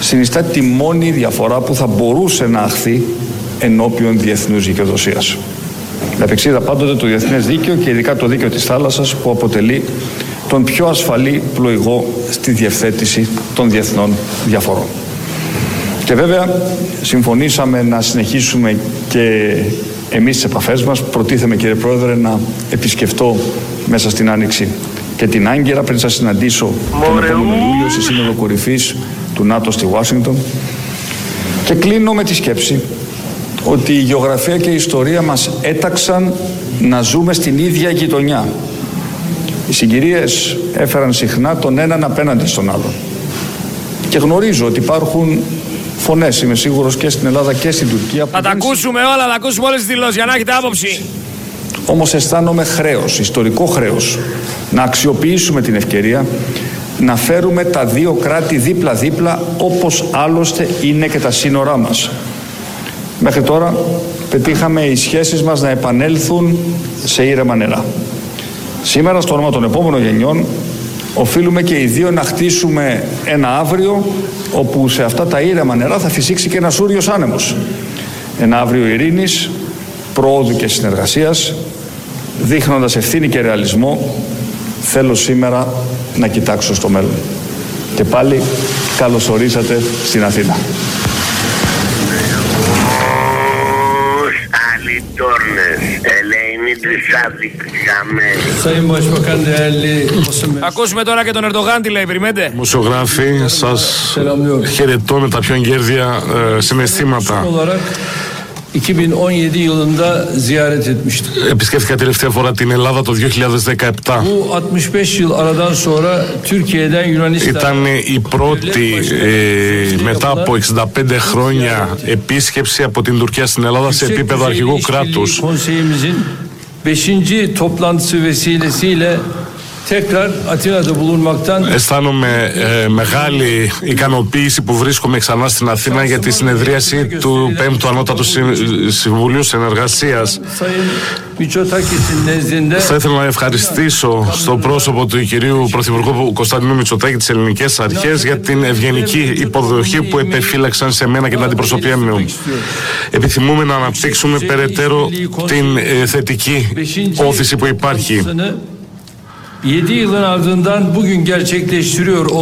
συνιστά τη μόνη διαφορά που θα μπορούσε να αχθεί ενώπιον διεθνούς δικαιοδοσίας. Με επεξίδα πάντοτε το διεθνές δίκαιο και ειδικά το δίκαιο της θάλασσας που αποτελεί τον πιο ασφαλή πλοηγό στη διευθέτηση των διεθνών διαφορών. Και βέβαια συμφωνήσαμε να συνεχίσουμε και εμείς τις επαφές μας. Προτίθεμαι κύριε Πρόεδρε να επισκεφτώ μέσα στην Άνοιξη και την Άγκυρα πριν σας συναντήσω τον επόμενο Ιούλιο στη Σύνοδο Κορυφής του ΝΑΤΟ στη Ουάσιγκτον και κλείνω με τη σκέψη ότι η γεωγραφία και η ιστορία μας έταξαν να ζούμε στην ίδια γειτονιά. Οι συγκυρίες έφεραν συχνά τον έναν απέναντι στον άλλον. Και γνωρίζω ότι υπάρχουν φωνές, είμαι σίγουρος, και στην Ελλάδα και στην Τουρκία. Θα τα ακούσουμε όλα, θα ακούσουμε όλες τις δηλώσεις για να έχετε άποψη. Όμως αισθάνομαι χρέος, ιστορικό χρέος, να αξιοποιήσουμε την ευκαιρία να φέρουμε τα δύο κράτη δίπλα-δίπλα όπως άλλωστε είναι και τα σύνορά μας. Μέχρι τώρα πετύχαμε οι σχέσεις μας να επανέλθουν σε ήρεμα νερά. Σήμερα στο όνομα των επόμενων γενιών οφείλουμε και οι δύο να χτίσουμε ένα αύριο όπου σε αυτά τα ήρεμα νερά θα φυσήξει και ένας ούριος άνεμος. Ένα αύριο ειρήνης, πρόοδου και συνεργασίας, δείχνοντας ευθύνη και ρεαλισμό, θέλω σήμερα να κοιτάξω στο μέλλον. Και πάλι καλώς ορίσατε στην Αθήνα. Ακούσουμε τώρα και τον Ερντογάν τι λέει, περιμένετε. Μουσιογράφοι, σας χαιρετώ με τα πιο εγκέρδια ε, συναισθήματα. 2017 yılında ziyaret etmiştim. Επισκέφθηκα τελευταία φορά την Ελλάδα το 2017. Bu 65 yıl aradan sonra Türkiye'den Yunanistan Ήταν η πρώτη ε, μετά από 65 χρόνια επίσκεψη από την Τουρκία στην Ελλάδα σε επίπεδο αρχηγού κράτους. Konseyimizin 5. toplantısı vesilesiyle Αισθάνομαι ε, μεγάλη ικανοποίηση που βρίσκομαι ξανά στην Αθήνα για τη συνεδρίαση του 5ου Ανώτατου Συμβουλίου Συνεργασίας. Θα ήθελα να ευχαριστήσω στο πρόσωπο του κυρίου Πρωθυπουργού Κωνσταντινού Μητσοτάκη τις ελληνικές αρχές για την ευγενική υποδοχή που επεφύλαξαν σε μένα και την αντιπροσωπεία μου. Επιθυμούμε να αναπτύξουμε περαιτέρω την ε, θετική όθηση που υπάρχει.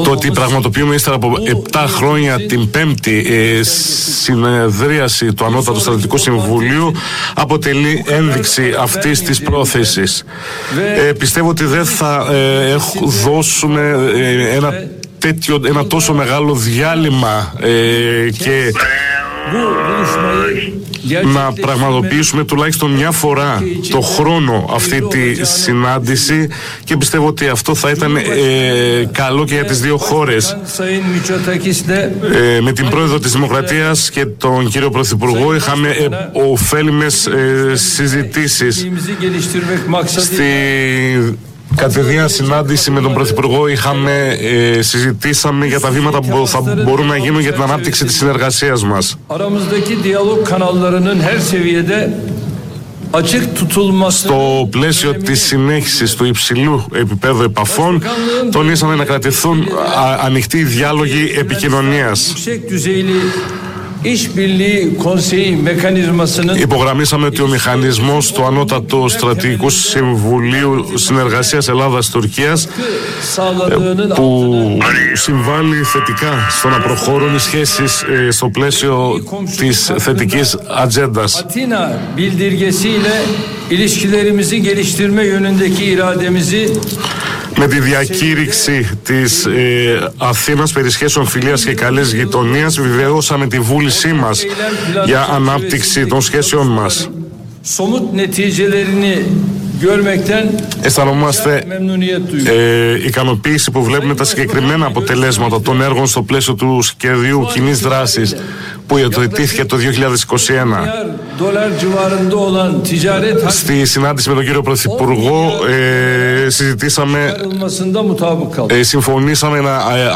Το ότι πραγματοποιούμε ύστερα από 7 χρόνια την πέμπτη ε, συνεδρίαση του Ανώτατου Στρατιωτικού Συμβουλίου αποτελεί ένδειξη αυτής της πρόθεσης. Ε, πιστεύω ότι δεν θα ε, δώσουμε ε, ένα τέτοιο, ένα τόσο μεγάλο διάλειμμα ε, και να πραγματοποιήσουμε τουλάχιστον μια φορά το χρόνο αυτή τη συνάντηση και πιστεύω ότι αυτό θα ήταν ε, καλό και για τις δύο χώρες. Ε, με την πρόεδρο της Δημοκρατίας και τον κύριο Πρωθυπουργό είχαμε ε, ωφέλιμες ε, συζητήσεις. Στη Κατηδία συνάντηση με τον Πρωθυπουργό είχαμε, ε, συζητήσαμε για τα βήματα που θα μπορούν να γίνουν για την ανάπτυξη της συνεργασίας μας. Στο πλαίσιο της συνέχισης του υψηλού επίπεδου επαφών τονίσαμε να κρατηθούν ανοιχτοί διάλογοι επικοινωνίας. Υπογραμμίσαμε ότι ο μηχανισμός του Ανώτατου Στρατηγικού Συμβουλίου Συνεργασίας Ελλάδας-Τουρκίας ε, που συμβάλλει θετικά στο να προχωρούν οι σχέσεις ε, στο πλαίσιο της θετικής ατζέντας. Με τη διακήρυξη της ε, Αθήνας περί σχέσεων φιλίας και καλής γειτονίας βεβαιώσαμε τη βούλησή μας για ανάπτυξη των σχέσεων μας. Αισθανόμαστε ε, ικανοποίηση που βλέπουμε τα συγκεκριμένα αποτελέσματα των έργων στο πλαίσιο του σχεδίου κοινής δράσης που υιοθετήθηκε το 2021. Στη συνάντηση με τον κύριο Πρωθυπουργό ε, συζητήσαμε, ε, συμφωνήσαμε να ε,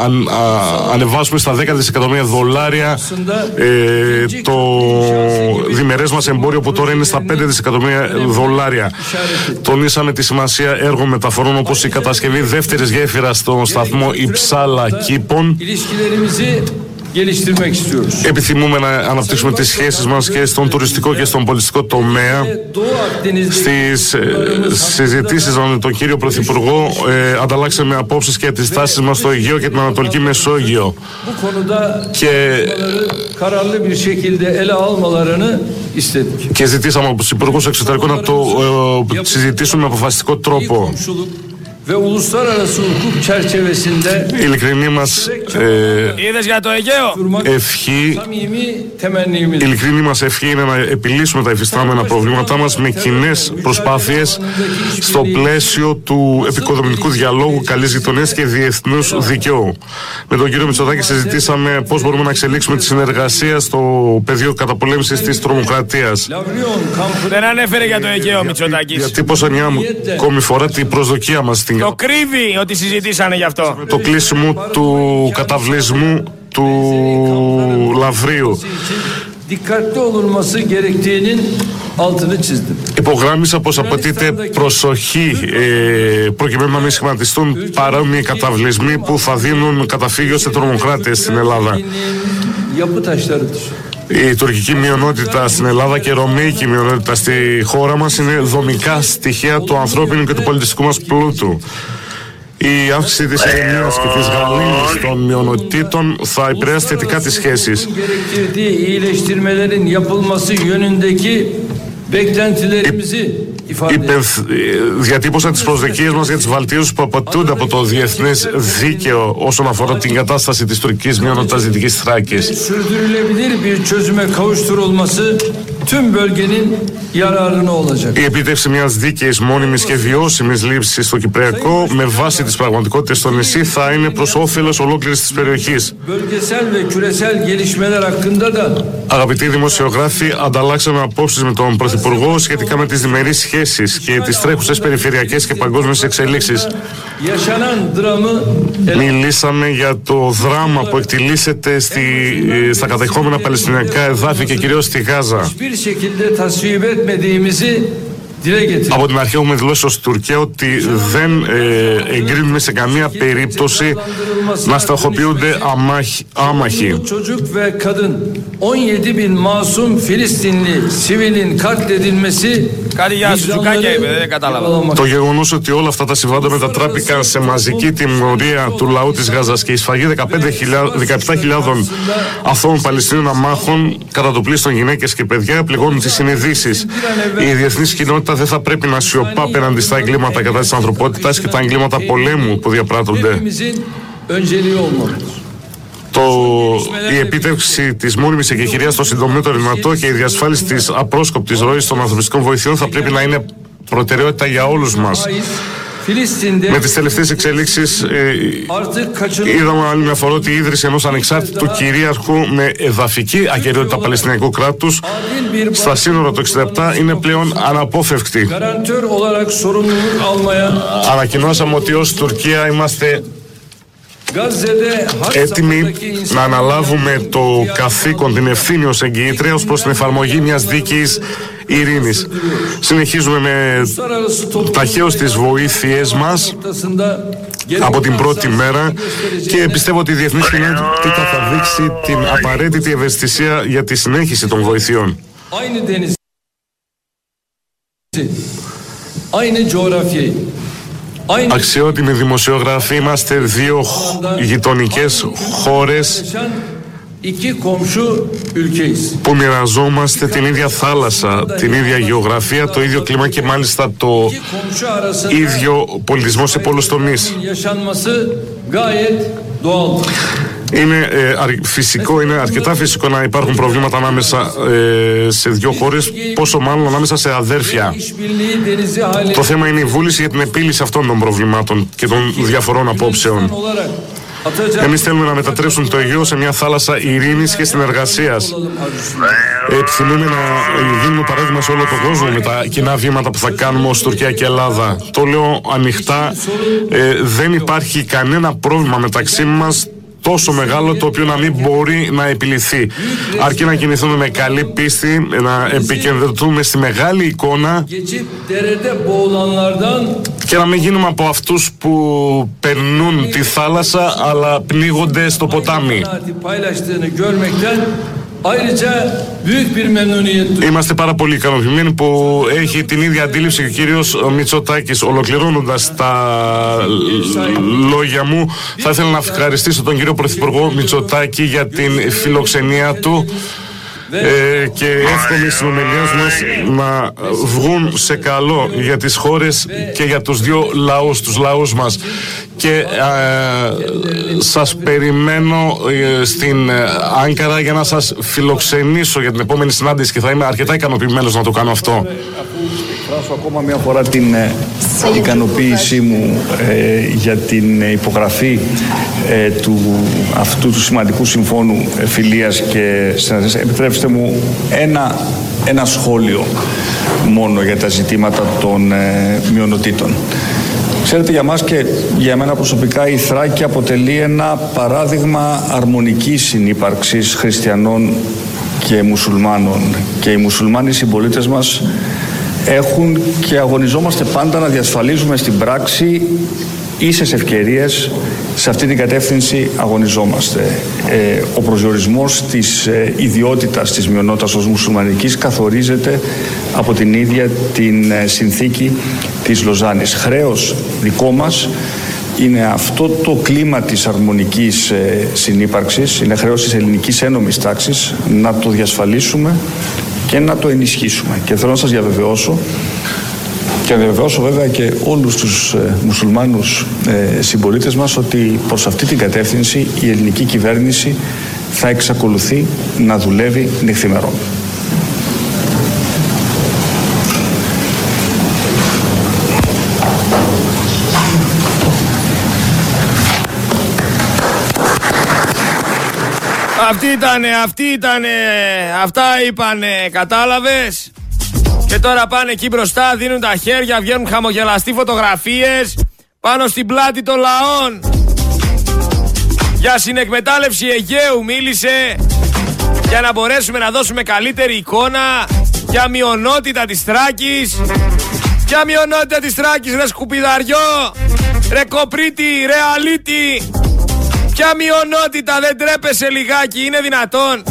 ανεβάσουμε στα 10 δισεκατομμύρια δολάρια ε, το διμερές μας εμπόριο που τώρα είναι στα 5 δισεκατομμύρια δολάρια. Τονίσαμε τη σημασία έργων μεταφορών όπως η κατασκευή δεύτερης γέφυρας στον σταθμό Ιψάλα Κήπων Επιθυμούμε να αναπτύξουμε τις σχέσεις μας και στον τουριστικό και στον πολιτιστικό τομέα. Στις ε, συζητήσεις με τον κύριο Πρωθυπουργό ε, ανταλλάξαμε απόψεις και τις τάσεις μας στο Αιγαίο και την Ανατολική Μεσόγειο. Και, και ζητήσαμε από τους Υπουργούς Εξωτερικών να το ε, συζητήσουμε με αποφασιστικό τρόπο ve uluslararası hukuk çerçevesinde ειλικρινή μας ε, για το Αιγαίο; Ευχή η ειλικρινή μας ευχή είναι να επιλύσουμε τα υφιστάμενα προβλήματά μας με κοινές προσπάθειες στο πλαίσιο του επικοδομητικού διαλόγου καλής γειτονίας και διεθνούς δικαιού. Με τον κύριο Μητσοτάκη συζητήσαμε πώς μπορούμε να εξελίξουμε τη συνεργασία στο πεδίο καταπολέμησης της τρομοκρατίας. Δεν ανέφερε για το Αιγαίο Μητσοτάκης. Διατύπωσα μια ακόμη φορά την προσδοκία μας το κρύβει ότι συζητήσανε γι' αυτό. Το κλείσιμο του καταβλισμού του Λαβρίου. Υπογράμμισα πως απαιτείται προσοχή ε, προκειμένου να μην σχηματιστούν παρόμοιοι καταβλισμοί που θα δίνουν καταφύγιο σε τρομοκράτες στην Ελλάδα. Η τουρκική μειονότητα στην Ελλάδα και η ρωμαϊκή μειονότητα στη χώρα μας είναι δομικά στοιχεία του ανθρώπινου και του πολιτιστικού μας πλούτου. Η αύξηση της ειρηνίας και της γαλήνης των μειονοτήτων θα επηρεάσει θετικά τις σχέσεις διατύπωσα τις προσδοκίες μας για τις βελτιώσει που απαιτούνται από το διεθνές δίκαιο όσον αφορά την κατάσταση της τουρκικής μειονότητας Δυτικής Θράκης. Η επίτευξη μιας δίκαιης, μόνιμης και βιώσιμης λήψης στο Κυπριακό με βάση τις πραγματικότητες στο νησί θα είναι προς όφελος ολόκληρης της περιοχής. Αγαπητοί δημοσιογράφοι, ανταλλάξαμε απόψεις με τον Πρωθυπουργό σχετικά με τις διμερείς σχέσεις και τις τρέχουσες περιφερειακές και παγκόσμιες εξελίξεις. Μιλήσαμε για το δράμα που εκτιλήσεται στη, στα κατεχόμενα Παλαιστινιακά εδάφη και κυρίως στη Γάζα. Από την αρχή έχουμε δηλώσει ως Τουρκία ότι δεν ε, εγκρίνουμε σε καμία περίπτωση να στοχοποιούνται άμαχοι. Κάτι για δεν κατάλαβα. Το γεγονός ότι όλα αυτά τα συμβάντα μετατράπηκαν σε μαζική τιμωρία του λαού της Γάζας και η σφαγή 17.000 αθώων Παλαιστινίων αμάχων κατά το πλήστον γυναίκες και παιδιά πληγώνουν τις συνειδήσεις. Η διεθνής κοινότητα δεν θα πρέπει να σιωπά απέναντι στα εγκλήματα κατά της ανθρωπότητας και τα εγκλήματα πολέμου που διαπράττονται. Το, η επίτευξη της μόνιμης εγκεχηρία στο συντομότερο δυνατό και η διασφάλιση της απρόσκοπτης ροής των ανθρωπιστικών βοηθειών θα πρέπει να είναι προτεραιότητα για όλους μας. Με τις τελευταίες εξελίξεις ε, είδαμε άλλη μια φορά ότι η ίδρυση ενός ανεξάρτητου κυρίαρχου με εδαφική ακαιρεότητα Παλαιστινιακού κράτους στα σύνορα του 67 είναι πλέον αναπόφευκτη. Ανακοινώσαμε ότι ως Τουρκία είμαστε έτοιμοι να αναλάβουμε το καθήκον, την ευθύνη ως εγγυήτρια ως προς την εφαρμογή μιας δίκης ειρήνης. Συνεχίζουμε με ταχαίως τις βοήθειές μας από την πρώτη μέρα και πιστεύω ότι η διεθνής κοινότητα θα δείξει την απαραίτητη ευαισθησία για τη συνέχιση των βοηθειών. Αξιότιμοι δημοσιογράφοι, είμαστε δύο γειτονικές χώρες που μοιραζόμαστε την ίδια θάλασσα, την ίδια γεωγραφία, το ίδιο κλίμα και μάλιστα το ίδιο πολιτισμό σε πολλούς τομείς. Είναι ε, φυσικό, είναι αρκετά φυσικό να υπάρχουν προβλήματα ανάμεσα ε, σε δύο χώρες, πόσο μάλλον ανάμεσα σε αδέρφια. Το θέμα είναι η βούληση για την επίλυση αυτών των προβλημάτων και των διαφορών απόψεων. Εμείς θέλουμε να μετατρέψουμε το Αιγαίο σε μια θάλασσα ειρήνης και συνεργασίας. Επιθυμούμε να δίνουμε παράδειγμα σε όλο τον κόσμο με τα κοινά βήματα που θα κάνουμε ως Τουρκία και Ελλάδα. Το λέω ανοιχτά. Ε, δεν υπάρχει κανένα πρόβλημα μεταξύ μας τόσο μεγάλο το οποίο να μην μπορεί να επιληθεί. Αρκεί να κινηθούμε με καλή πίστη, να επικεντρωθούμε στη μεγάλη εικόνα και να μην γίνουμε από αυτούς που περνούν τη θάλασσα αλλά πνίγονται στο ποτάμι. Είμαστε πάρα πολύ ικανοποιημένοι που έχει την ίδια αντίληψη και ο κύριος Μητσοτάκης. Ολοκληρώνοντας τα λόγια μου, θα ήθελα να ευχαριστήσω τον κύριο Πρωθυπουργό Μητσοτάκη για την φιλοξενία του ε, και εύχομαι οι συνομιλίες μας να βγουν σε καλό για τις χώρες και για τους δύο λαούς, τους λαούς μας. Και ε, σας περιμένω ε, στην ε, Άγκαρα για να σας φιλοξενήσω για την επόμενη συνάντηση και θα είμαι αρκετά ικανοποιημένος να το κάνω αυτό εκφράσω ακόμα μια φορά την ε, ικανοποίησή μου ε, για την υπογραφή ε, του, αυτού του σημαντικού συμφώνου φιλίας και συνεργασίας. Επιτρέψτε μου ένα, ένα σχόλιο μόνο για τα ζητήματα των μειονοτήτων. Ξέρετε για μας και για μένα προσωπικά η Θράκη αποτελεί ένα παράδειγμα αρμονικής συνύπαρξης χριστιανών και μουσουλμάνων και οι μουσουλμάνοι συμπολίτες μας έχουν και αγωνιζόμαστε πάντα να διασφαλίζουμε στην πράξη ίσες ευκαιρίες σε αυτή την κατεύθυνση αγωνιζόμαστε. Ε, ο προσδιορισμός της ε, ιδιότητας της μειονότητας ως μουσουλμανικής καθορίζεται από την ίδια την ε, συνθήκη της Λοζάνης. Χρέος δικό μας είναι αυτό το κλίμα της αρμονικής ε, συνύπαρξης, είναι χρέος της ελληνικής ένομης τάξης να το διασφαλίσουμε και να το ενισχύσουμε. Και θέλω να σας διαβεβαιώσω και να διαβεβαιώσω βέβαια και όλους τους ε, μουσουλμάνους ε, συμπολίτες μας ότι προς αυτή την κατεύθυνση η ελληνική κυβέρνηση θα εξακολουθεί να δουλεύει νυχθημερών. Αυτή ήτανε, αυτή ήτανε, αυτά είπανε, κατάλαβες; Και τώρα πάνε εκεί μπροστά, δίνουν τα χέρια, βγαίνουν χαμογελαστοί φωτογραφίες πάνω στην πλάτη των λαών. Για συνεκμετάλλευση Αιγαίου μίλησε για να μπορέσουμε να δώσουμε καλύτερη εικόνα για μειονότητα της Τράκης. Για μειονότητα της Τράκης ρε σκουπιδαριό, ρε κοπρίτη, ρε αλίτη. Ποια μειονότητα δεν τρέπεσε λιγάκι, είναι δυνατόν.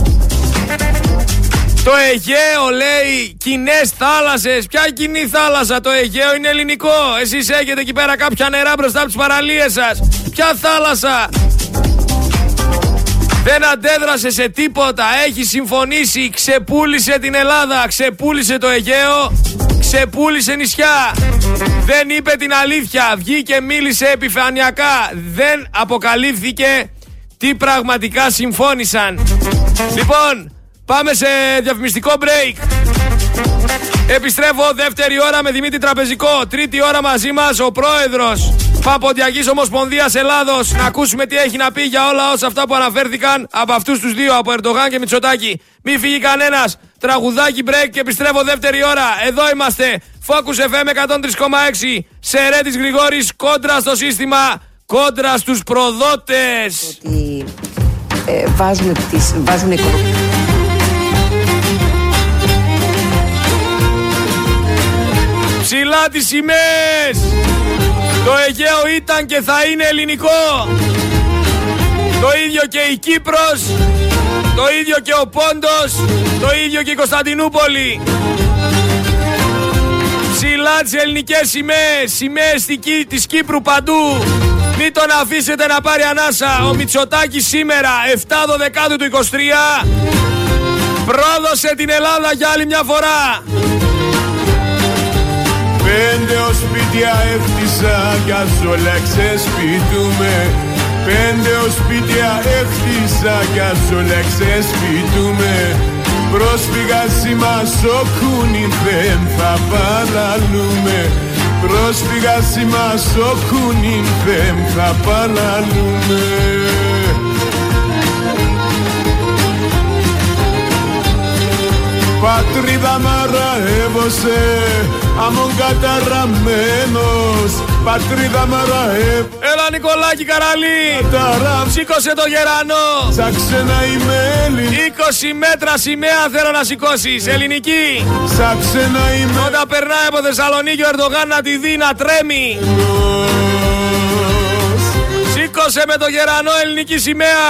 Το Αιγαίο λέει κοινές θάλασσες. Ποια κοινή θάλασσα, το Αιγαίο είναι ελληνικό. Εσείς έχετε εκεί πέρα κάποια νερά μπροστά από τις παραλίες σας. Ποια θάλασσα. Δεν αντέδρασε σε τίποτα. Έχει συμφωνήσει. Ξεπούλησε την Ελλάδα. Ξεπούλησε το Αιγαίο. Ξεπούλησε νησιά. Δεν είπε την αλήθεια. Βγήκε μίλησε επιφανειακά. Δεν αποκαλύφθηκε τι πραγματικά συμφώνησαν. Λοιπόν, πάμε σε διαφημιστικό break. Επιστρέφω δεύτερη ώρα με Δημήτρη Τραπεζικό. Τρίτη ώρα μαζί μας ο πρόεδρος Παποντιακής Ομοσπονδίας Ελλάδος. Να ακούσουμε τι έχει να πει για όλα όσα αυτά που αναφέρθηκαν από αυτούς τους δύο, από Ερντογάν και Μητσοτάκη. Μη φύγει κανένας. Τραγουδάκι break και επιστρέφω δεύτερη ώρα. Εδώ είμαστε. Focus FM 103,6. Σερέτης Γρηγόρης κόντρα στο σύστημα. Κόντρα στους προδότες. Ότι ε, βάζουν, τις, βάζουν Ψηλά τις σημαίες! Το Αιγαίο ήταν και θα είναι ελληνικό. Το ίδιο και η Κύπρος, το ίδιο και ο Πόντος, το ίδιο και η Κωνσταντινούπολη. Ψηλά τις ελληνικές σημαίες, σημαίες της Κύπρου παντού. Μην τον αφήσετε να πάρει ανάσα. Ο Μητσοτάκης σήμερα, 7 12 του 23, πρόδωσε την Ελλάδα για άλλη μια φορά. Πέντε σπίτια έχτισα κι ας όλα ξεσπιτούμε Πέντε σπίτια έχτισα κι ας όλα ξεσπιτούμε. Πρόσφυγα σήμα σοκούνι δεν θα παραλούμε. Πρόσφυγα σήμα σοκούνι δεν θα παραλούμε. Πατρίδα μαραεύωσε αμον καταραμένος Πατρίδα μαραεύωσε Έλα Νικολάκη Καραλή Σήκωσε το γερανό. Σαν ξένα είμαι 20 μέτρα σημαία θέλω να σηκώσεις. Ελληνική. Σαν ξένα είμαι Όταν περνάει από Θεσσαλονίκη ο Ερντογάν να τη δει να τρέμει. Σήκωσε με το γερανό ελληνική σημαία